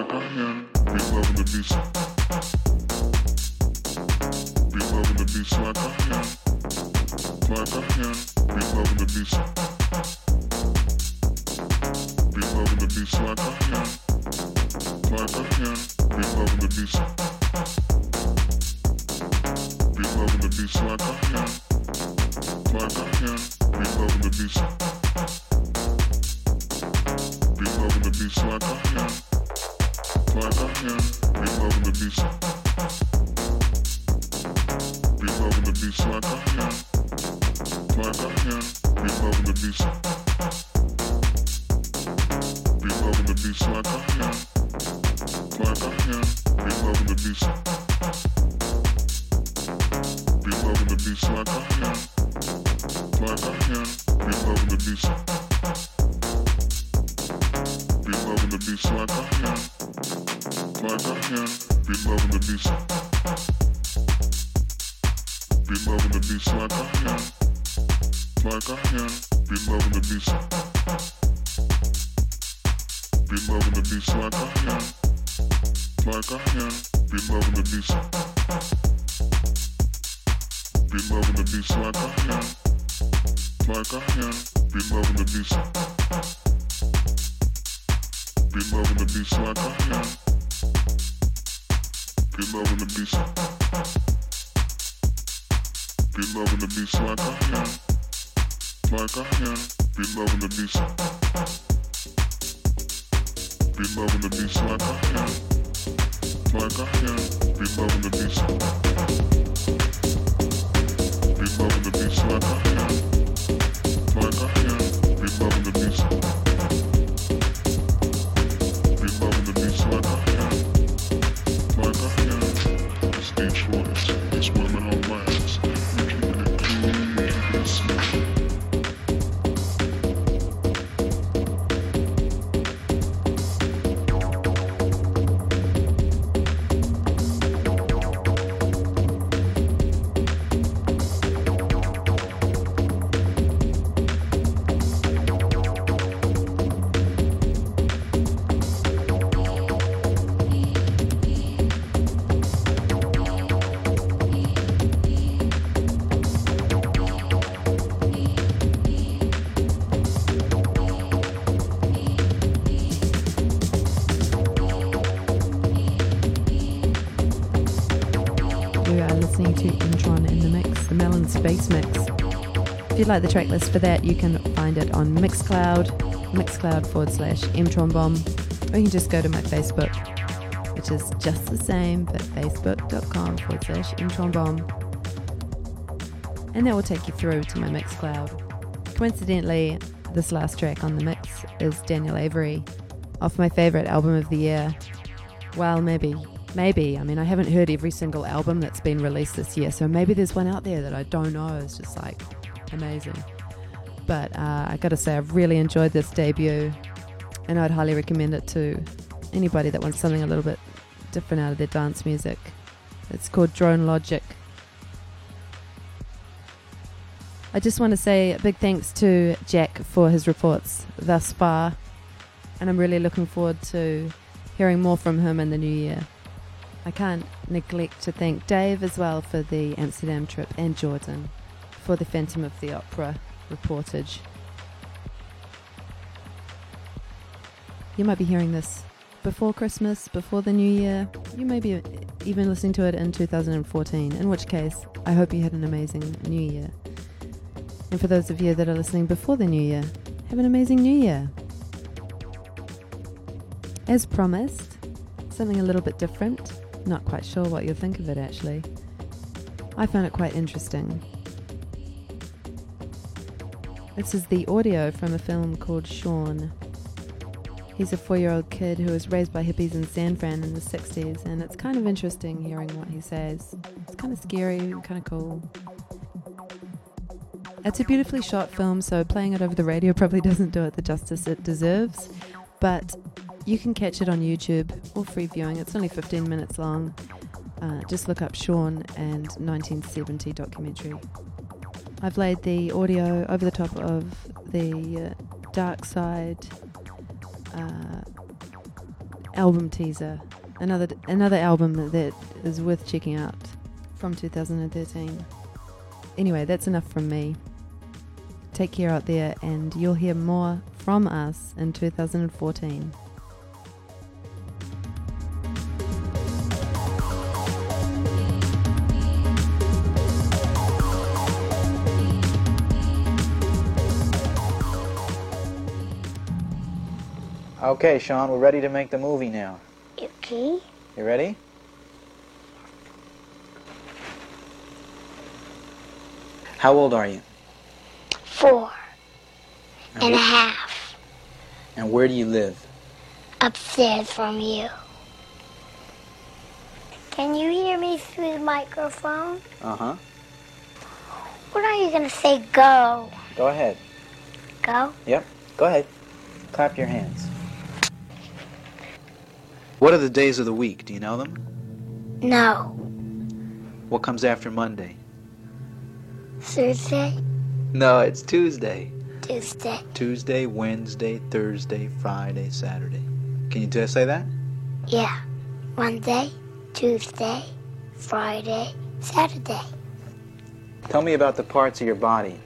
S12: I am. loving the music. Loving I
S2: If you'd like the track list for that, you can find it on Mixcloud, mixcloud forward slash Mtronbomb, or you can just go to my Facebook, which is just the same, but facebook.com forward slash Mtron Bomb. And that will take you through to my Mixcloud. Coincidentally, this last track on the mix is Daniel Avery off my favorite album of the year. Well, maybe. Maybe. I mean, I haven't heard every single album that's been released this year, so maybe there's one out there that I don't know. It's just like amazing. But uh, I gotta say, I've really enjoyed this debut, and I'd highly recommend it to anybody that wants something a little bit different out of their dance music. It's called Drone Logic. I just want to say a big thanks to Jack for his reports thus far, and I'm really looking forward to hearing more from him in the new year. I can't neglect to thank Dave as well for the Amsterdam trip and Jordan for the Phantom of the Opera reportage. You might be hearing this before Christmas, before the new year. You may be even listening to it in 2014, in which case, I hope you had an amazing new year. And for those of you that are listening before the new year, have an amazing new year. As promised, something a little bit different. Not quite sure what you'll think of it actually. I found it quite interesting. This is the audio from a film called Sean. He's a four year old kid who was raised by hippies in San Fran in the 60s, and it's kind of interesting hearing what he says. It's kind of scary, and kind of cool. It's a beautifully shot film, so playing it over the radio probably doesn't do it the justice it deserves, but you can catch it on YouTube or free viewing. It's only 15 minutes long. Uh, just look up Sean and 1970 documentary. I've laid the audio over the top of the uh, Dark Side uh, album teaser, another another album that is worth checking out from 2013. Anyway, that's enough from me. Take care out there, and you'll hear more from us in 2014.
S13: Okay, Sean, we're ready to make the movie now.
S14: Okay.
S13: You ready? How old are you?
S14: Four and a half
S13: And where do you live?
S14: upstairs from you. Can you hear me through the microphone?
S13: Uh huh.
S14: When are you gonna say go?
S13: Go ahead.
S14: Go?
S13: Yep. Go ahead. Clap your hands. What are the days of the week? Do you know them?
S14: No.
S13: What comes after Monday?
S14: Thursday?
S13: No, it's Tuesday.
S14: Tuesday?
S13: Tuesday, Wednesday, Thursday, Friday, Saturday. Can you just say that?
S14: Yeah. Monday, Tuesday, Friday, Saturday.
S13: Tell me about the parts of your body.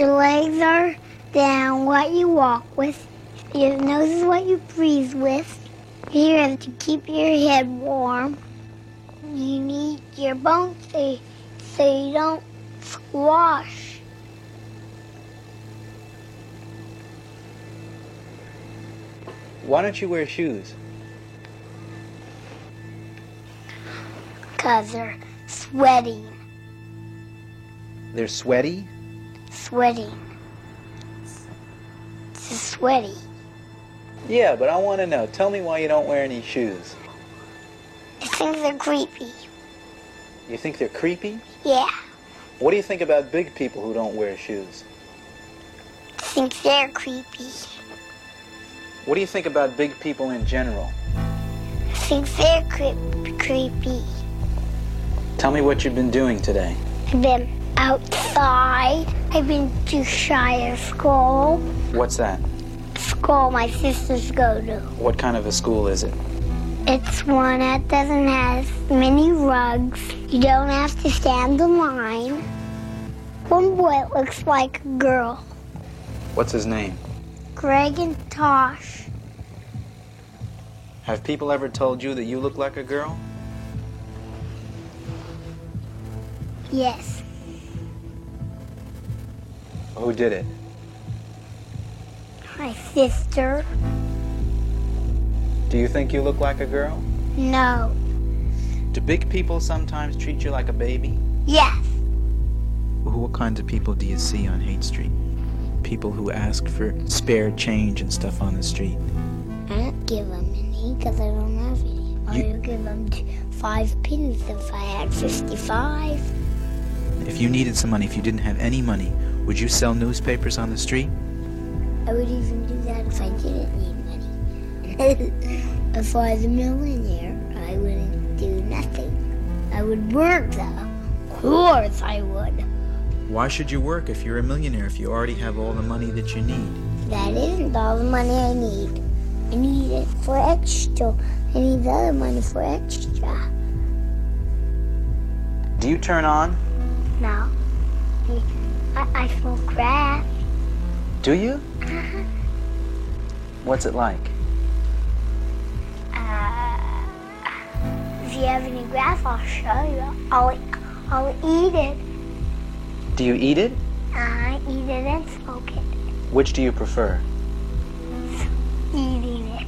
S14: Your legs are down, what you walk with. Your nose is what you breathe with. Your have to keep your head warm. You need your bones so, so you don't squash.
S13: Why don't you wear shoes?
S14: Because they're sweating.
S13: They're sweaty?
S14: Sweating. It's sweaty.
S13: Yeah, but I want to know. Tell me why you don't wear any shoes.
S14: I think they're creepy.
S13: You think they're creepy?
S14: Yeah.
S13: What do you think about big people who don't wear shoes?
S14: I think they're creepy.
S13: What do you think about big people in general?
S14: I think they're cre- creepy.
S13: Tell me what you've been doing today.
S14: I've been outside. I've been to Shire School.
S13: What's that?
S14: School my sisters go to.
S13: What kind of a school is it?
S14: It's one that doesn't have many rugs. You don't have to stand in line. One boy looks like a girl.
S13: What's his name?
S14: Greg and Tosh.
S13: Have people ever told you that you look like a girl?
S14: Yes.
S13: Who did it?
S14: My sister.
S13: Do you think you look like a girl?
S14: No.
S13: Do big people sometimes treat you like a baby?
S14: Yes.
S13: Who- What kinds of people do you see on Haight Street? People who ask for spare change and stuff on the street.
S14: I don't give them any because I don't have any. I would give them five pennies if I had 55.
S13: If you needed some money, if you didn't have any money, would you sell newspapers on the street?
S14: I would even do that if I didn't need money. if I was a millionaire, I wouldn't do nothing. I would work though. Of course I would.
S13: Why should you work if you're a millionaire if you already have all the money that you need?
S14: That isn't all the money I need. I need it for extra. I need the other money for extra.
S13: Do you turn on?
S14: No. I, I smoke grass.
S13: Do you? What's it like?
S14: Uh, if you have any grass, I'll show you. I'll, I'll eat it.
S13: Do you eat it?
S14: I eat it and smoke it.
S13: Which do you prefer?
S14: Eating it.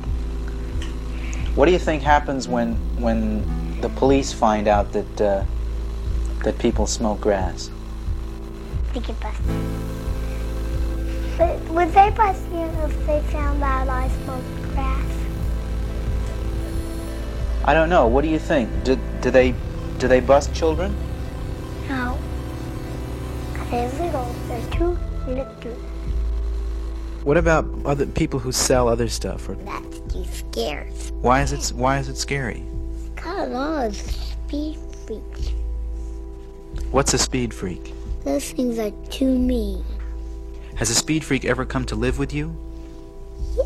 S13: What do you think happens when when the police find out that uh, that people smoke grass?
S14: They get busted. But would they bust you if they found out I smoked grass?
S13: I don't know. What do you think? Do, do they do they bust children?
S14: No. They're little. They're too little.
S13: What about other people who sell other stuff? Or
S14: That's too scary.
S13: why is it why is it scary?
S14: Cause all those speed freaks.
S13: What's a speed freak?
S14: Those things are too mean.
S13: Has a speed freak ever come to live with you?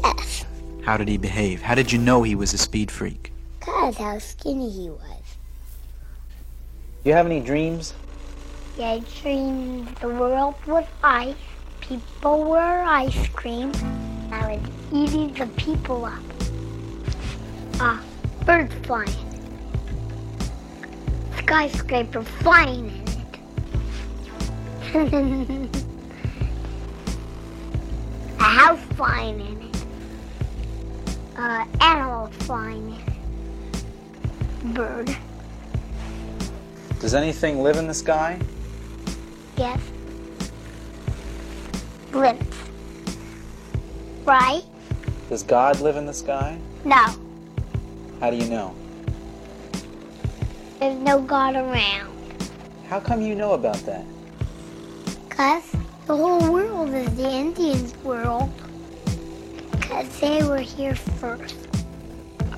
S14: Yes.
S13: How did he behave? How did you know he was a speed freak?
S14: Cause how skinny he was.
S13: You have any dreams?
S14: Yeah, I dreamed the world was ice. People were ice cream. I was eating the people up. Ah, birds flying. Skyscraper flying in it. A house flying in it. uh, animal flying in. Bird.
S13: Does anything live in the sky?
S14: Yes. Lips. Right?
S13: Does God live in the sky?
S14: No.
S13: How do you know?
S14: There's no God around.
S13: How come you know about that?
S14: Because the whole world is the Indians' world. Because they were here first.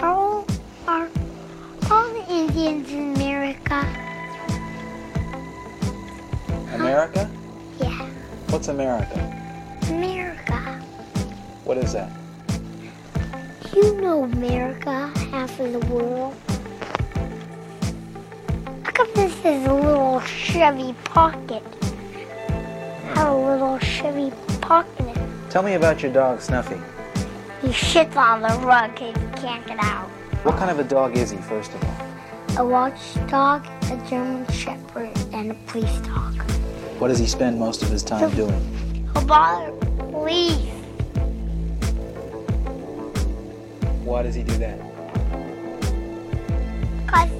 S14: All, are all the Indians in America?
S13: America?
S14: Yeah.
S13: What's America?
S14: America.
S13: What is that?
S14: You know America, half of the world. Look at this is a little Chevy pocket? Have a little Chevy pocket in it.
S13: Tell me about your dog, Snuffy.
S14: He shits on the rug because he can't get out.
S13: What kind of a dog is he, first of all?
S14: A watchdog, a German Shepherd, and a police dog.
S13: What does he spend most of his time doing?
S14: He'll bother police.
S13: Why does he do that?
S14: Because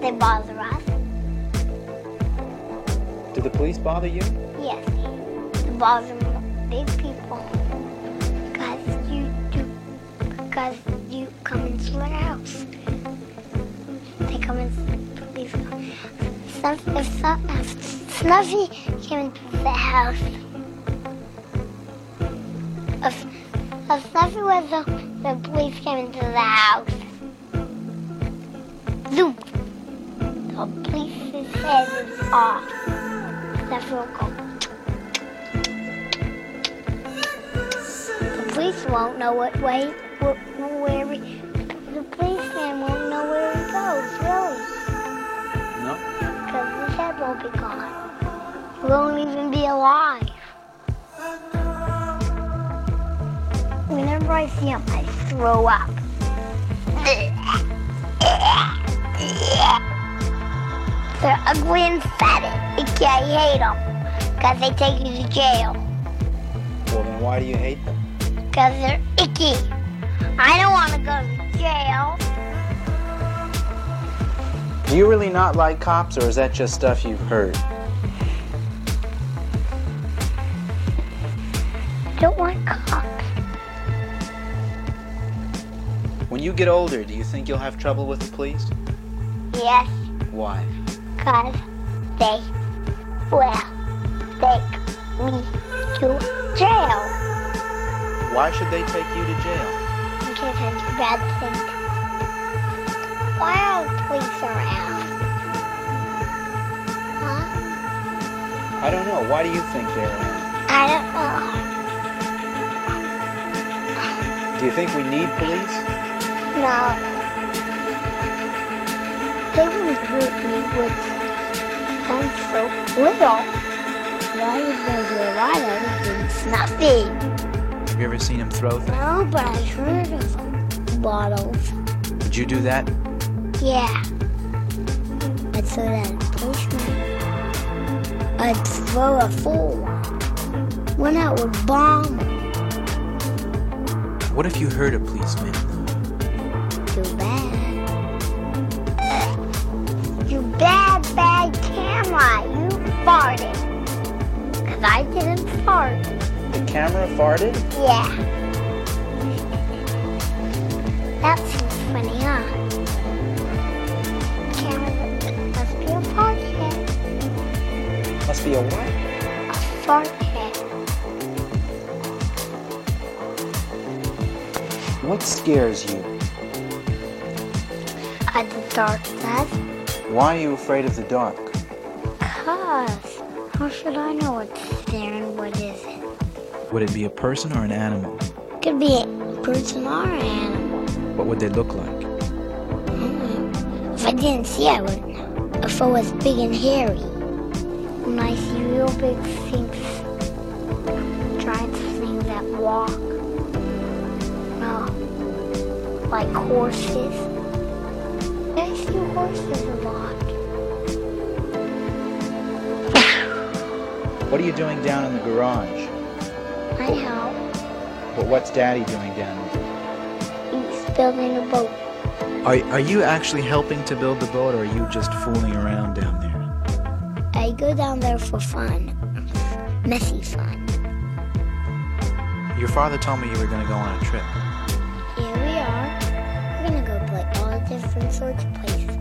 S14: they bother us.
S13: Do the police bother you?
S14: Yes. They bother big people. Because you do. Because you come into their house. They come in. Police come. If, if Snuffy came into the house. If, if Snuffy was the, the police came into the house. Zoom. The police's head is off. Snuffy will. The police won't know what way, wh- where he, the policeman won't know where he goes, really.
S13: No.
S14: Because his head won't be gone. He won't even be alive. Whenever I see him, I throw up. They're ugly and fat. Icky, I hate them. Because they take you to jail.
S13: Well, then why do you hate them?
S14: Because they're icky. I don't want to go to jail.
S13: Do you really not like cops, or is that just stuff you've heard?
S14: I don't want cops.
S13: When you get older, do you think you'll have trouble with the police?
S14: Yes,
S13: Why?
S14: Because they will take me to jail.
S13: Why should they take you to jail?
S14: Because case I do bad things. Why are police around? Huh?
S13: I don't know. Why do you think they're around?
S14: I don't know.
S13: Do you think we need police?
S14: No. They wouldn't hurt me with I'm so little. Why is there a lot of everything snuffy?
S13: Have you ever seen him throw things?
S14: No, but I heard of them. Bottles.
S13: Did you do that?
S14: Yeah. I'd throw that at a policeman. I'd throw a fool. One out would bomb.
S13: What if you hurt a policeman?
S14: Farted. Cause I didn't fart.
S13: The camera farted?
S14: Yeah. That seems funny, huh? Camera must be a fart head.
S13: Must be a what?
S14: A fart head.
S13: What scares you?
S14: A the dark does.
S13: Why are you afraid of the dark?
S14: Should I know what's there and what isn't?
S13: Would it be a person or an animal?
S14: Could be a person or an animal.
S13: What would they look like? Mm-hmm.
S14: If I didn't see, I wouldn't know. If it was big and hairy. When I see real big things, giant things that walk, well, like horses. I see horses a lot.
S13: What are you doing down in the garage?
S14: I help.
S13: But what's Daddy doing down there?
S14: He's building a boat.
S13: Are, are you actually helping to build the boat, or are you just fooling around down there?
S14: I go down there for fun. Messy fun.
S13: Your father told me you were going to go on a trip.
S14: Here we are. We're gonna go play all different sorts of places.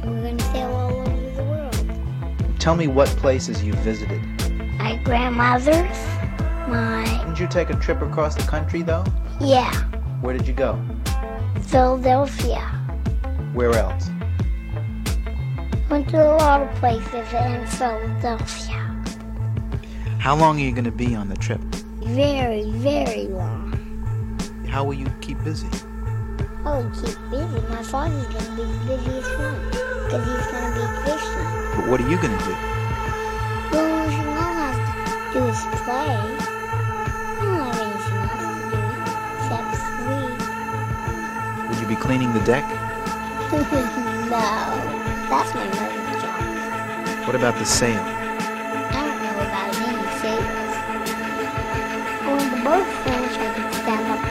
S14: And we're gonna sail all over the world.
S13: Tell me what places you've visited.
S14: Grandmother's, my
S13: Didn't you take a trip across the country, though?
S14: yeah,
S13: Where did you go?
S14: Philadelphia.
S13: Where else?
S14: Went to a lot of places in Philadelphia.
S13: How long are you going to be on the trip?
S14: Very, very long.
S13: How will you keep busy?
S14: Oh, keep busy. My father's gonna be the busiest one. Because he's gonna be fishing.
S13: But what are you going to do?
S14: Do is play. I don't have anything else to do except sleep.
S13: Will you be cleaning the deck?
S14: no, that's my mother's job.
S13: What about the sail?
S14: I don't know about any sails. When the boat's finished, I can stand up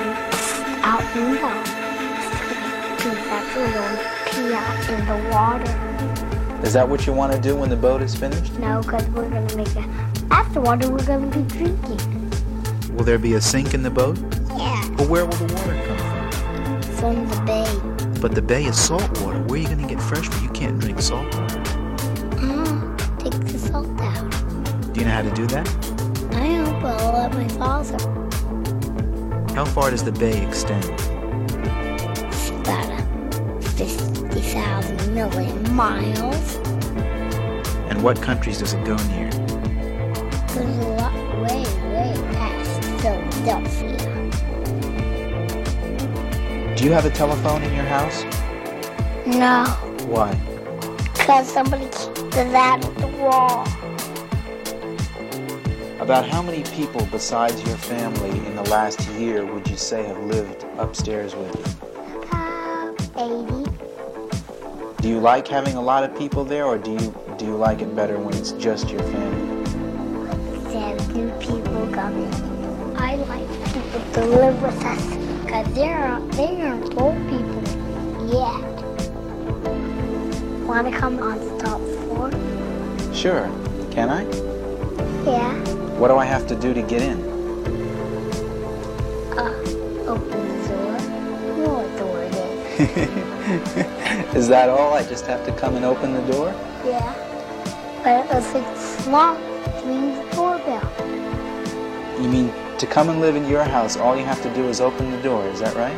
S14: and out down. Because that's a little pee out in the water.
S13: Is that what you want to do when the boat is finished?
S14: No, because we're going to make a... Afterwater, we're going to be drinking.
S13: Will there be a sink in the boat?
S14: Yeah.
S13: But where will the water come
S14: From From the bay.
S13: But the bay is salt water. Where are you going to get fresh water? You can't drink salt water.
S14: Ah, take the salt out.
S13: Do you know how to do that?
S14: I know, but I'll let my father.
S13: How far does the bay extend?
S14: It's about a 50,000 million miles.
S13: And what countries does it go near?
S14: Philadelphia.
S13: Do you have a telephone in your house?
S14: No,
S13: Why?
S14: because somebody keeps that at the wall.
S13: About how many people besides your family in the last year would you say have lived upstairs with you?
S14: Uh, 80.
S13: Do you like having a lot of people there, or do you do you like it better when it's just your family?
S14: New people coming. I like people to live with us because they're, they aren't old people yet. Want to come on the top floor?
S13: Sure. Can I?
S14: Yeah.
S13: What do I have to do to get in?
S14: Uh, open the door. You know what door it is.
S13: Is that all? I just have to come and open the door?
S14: Yeah. But if it's locked, ring the doorbell.
S13: You mean to come and live in your house, all you have to do is open the door, is that right?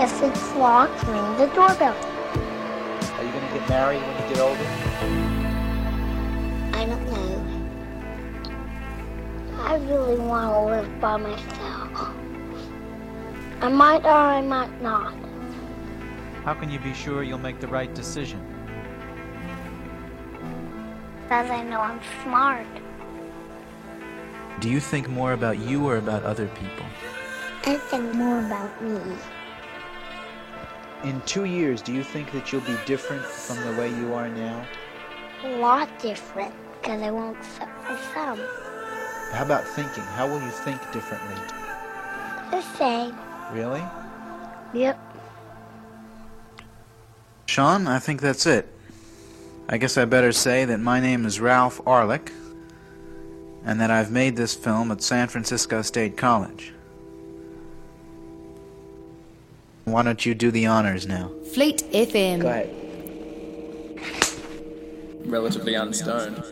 S14: If it's locked, ring the doorbell.
S13: Are you going to get married when you get older?
S14: I don't know. I really want to live by myself. I might or I might not.
S13: How can you be sure you'll make the right decision?
S14: Because I know I'm smart.
S13: Do you think more about you or about other people?
S14: I think more about me.
S13: In two years, do you think that you'll be different from the way you are now?
S14: A lot different. Because I won't set my thumb.
S13: How about thinking? How will you think differently?
S14: The same.
S13: Really?
S14: Yep.
S13: Sean, I think that's it. I guess I better say that my name is Ralph Arlyck, and that I've made this film at San Francisco State College. Why don't you do the honors now?
S3: Fleet FM.
S13: Go ahead.
S9: Relatively unstoned.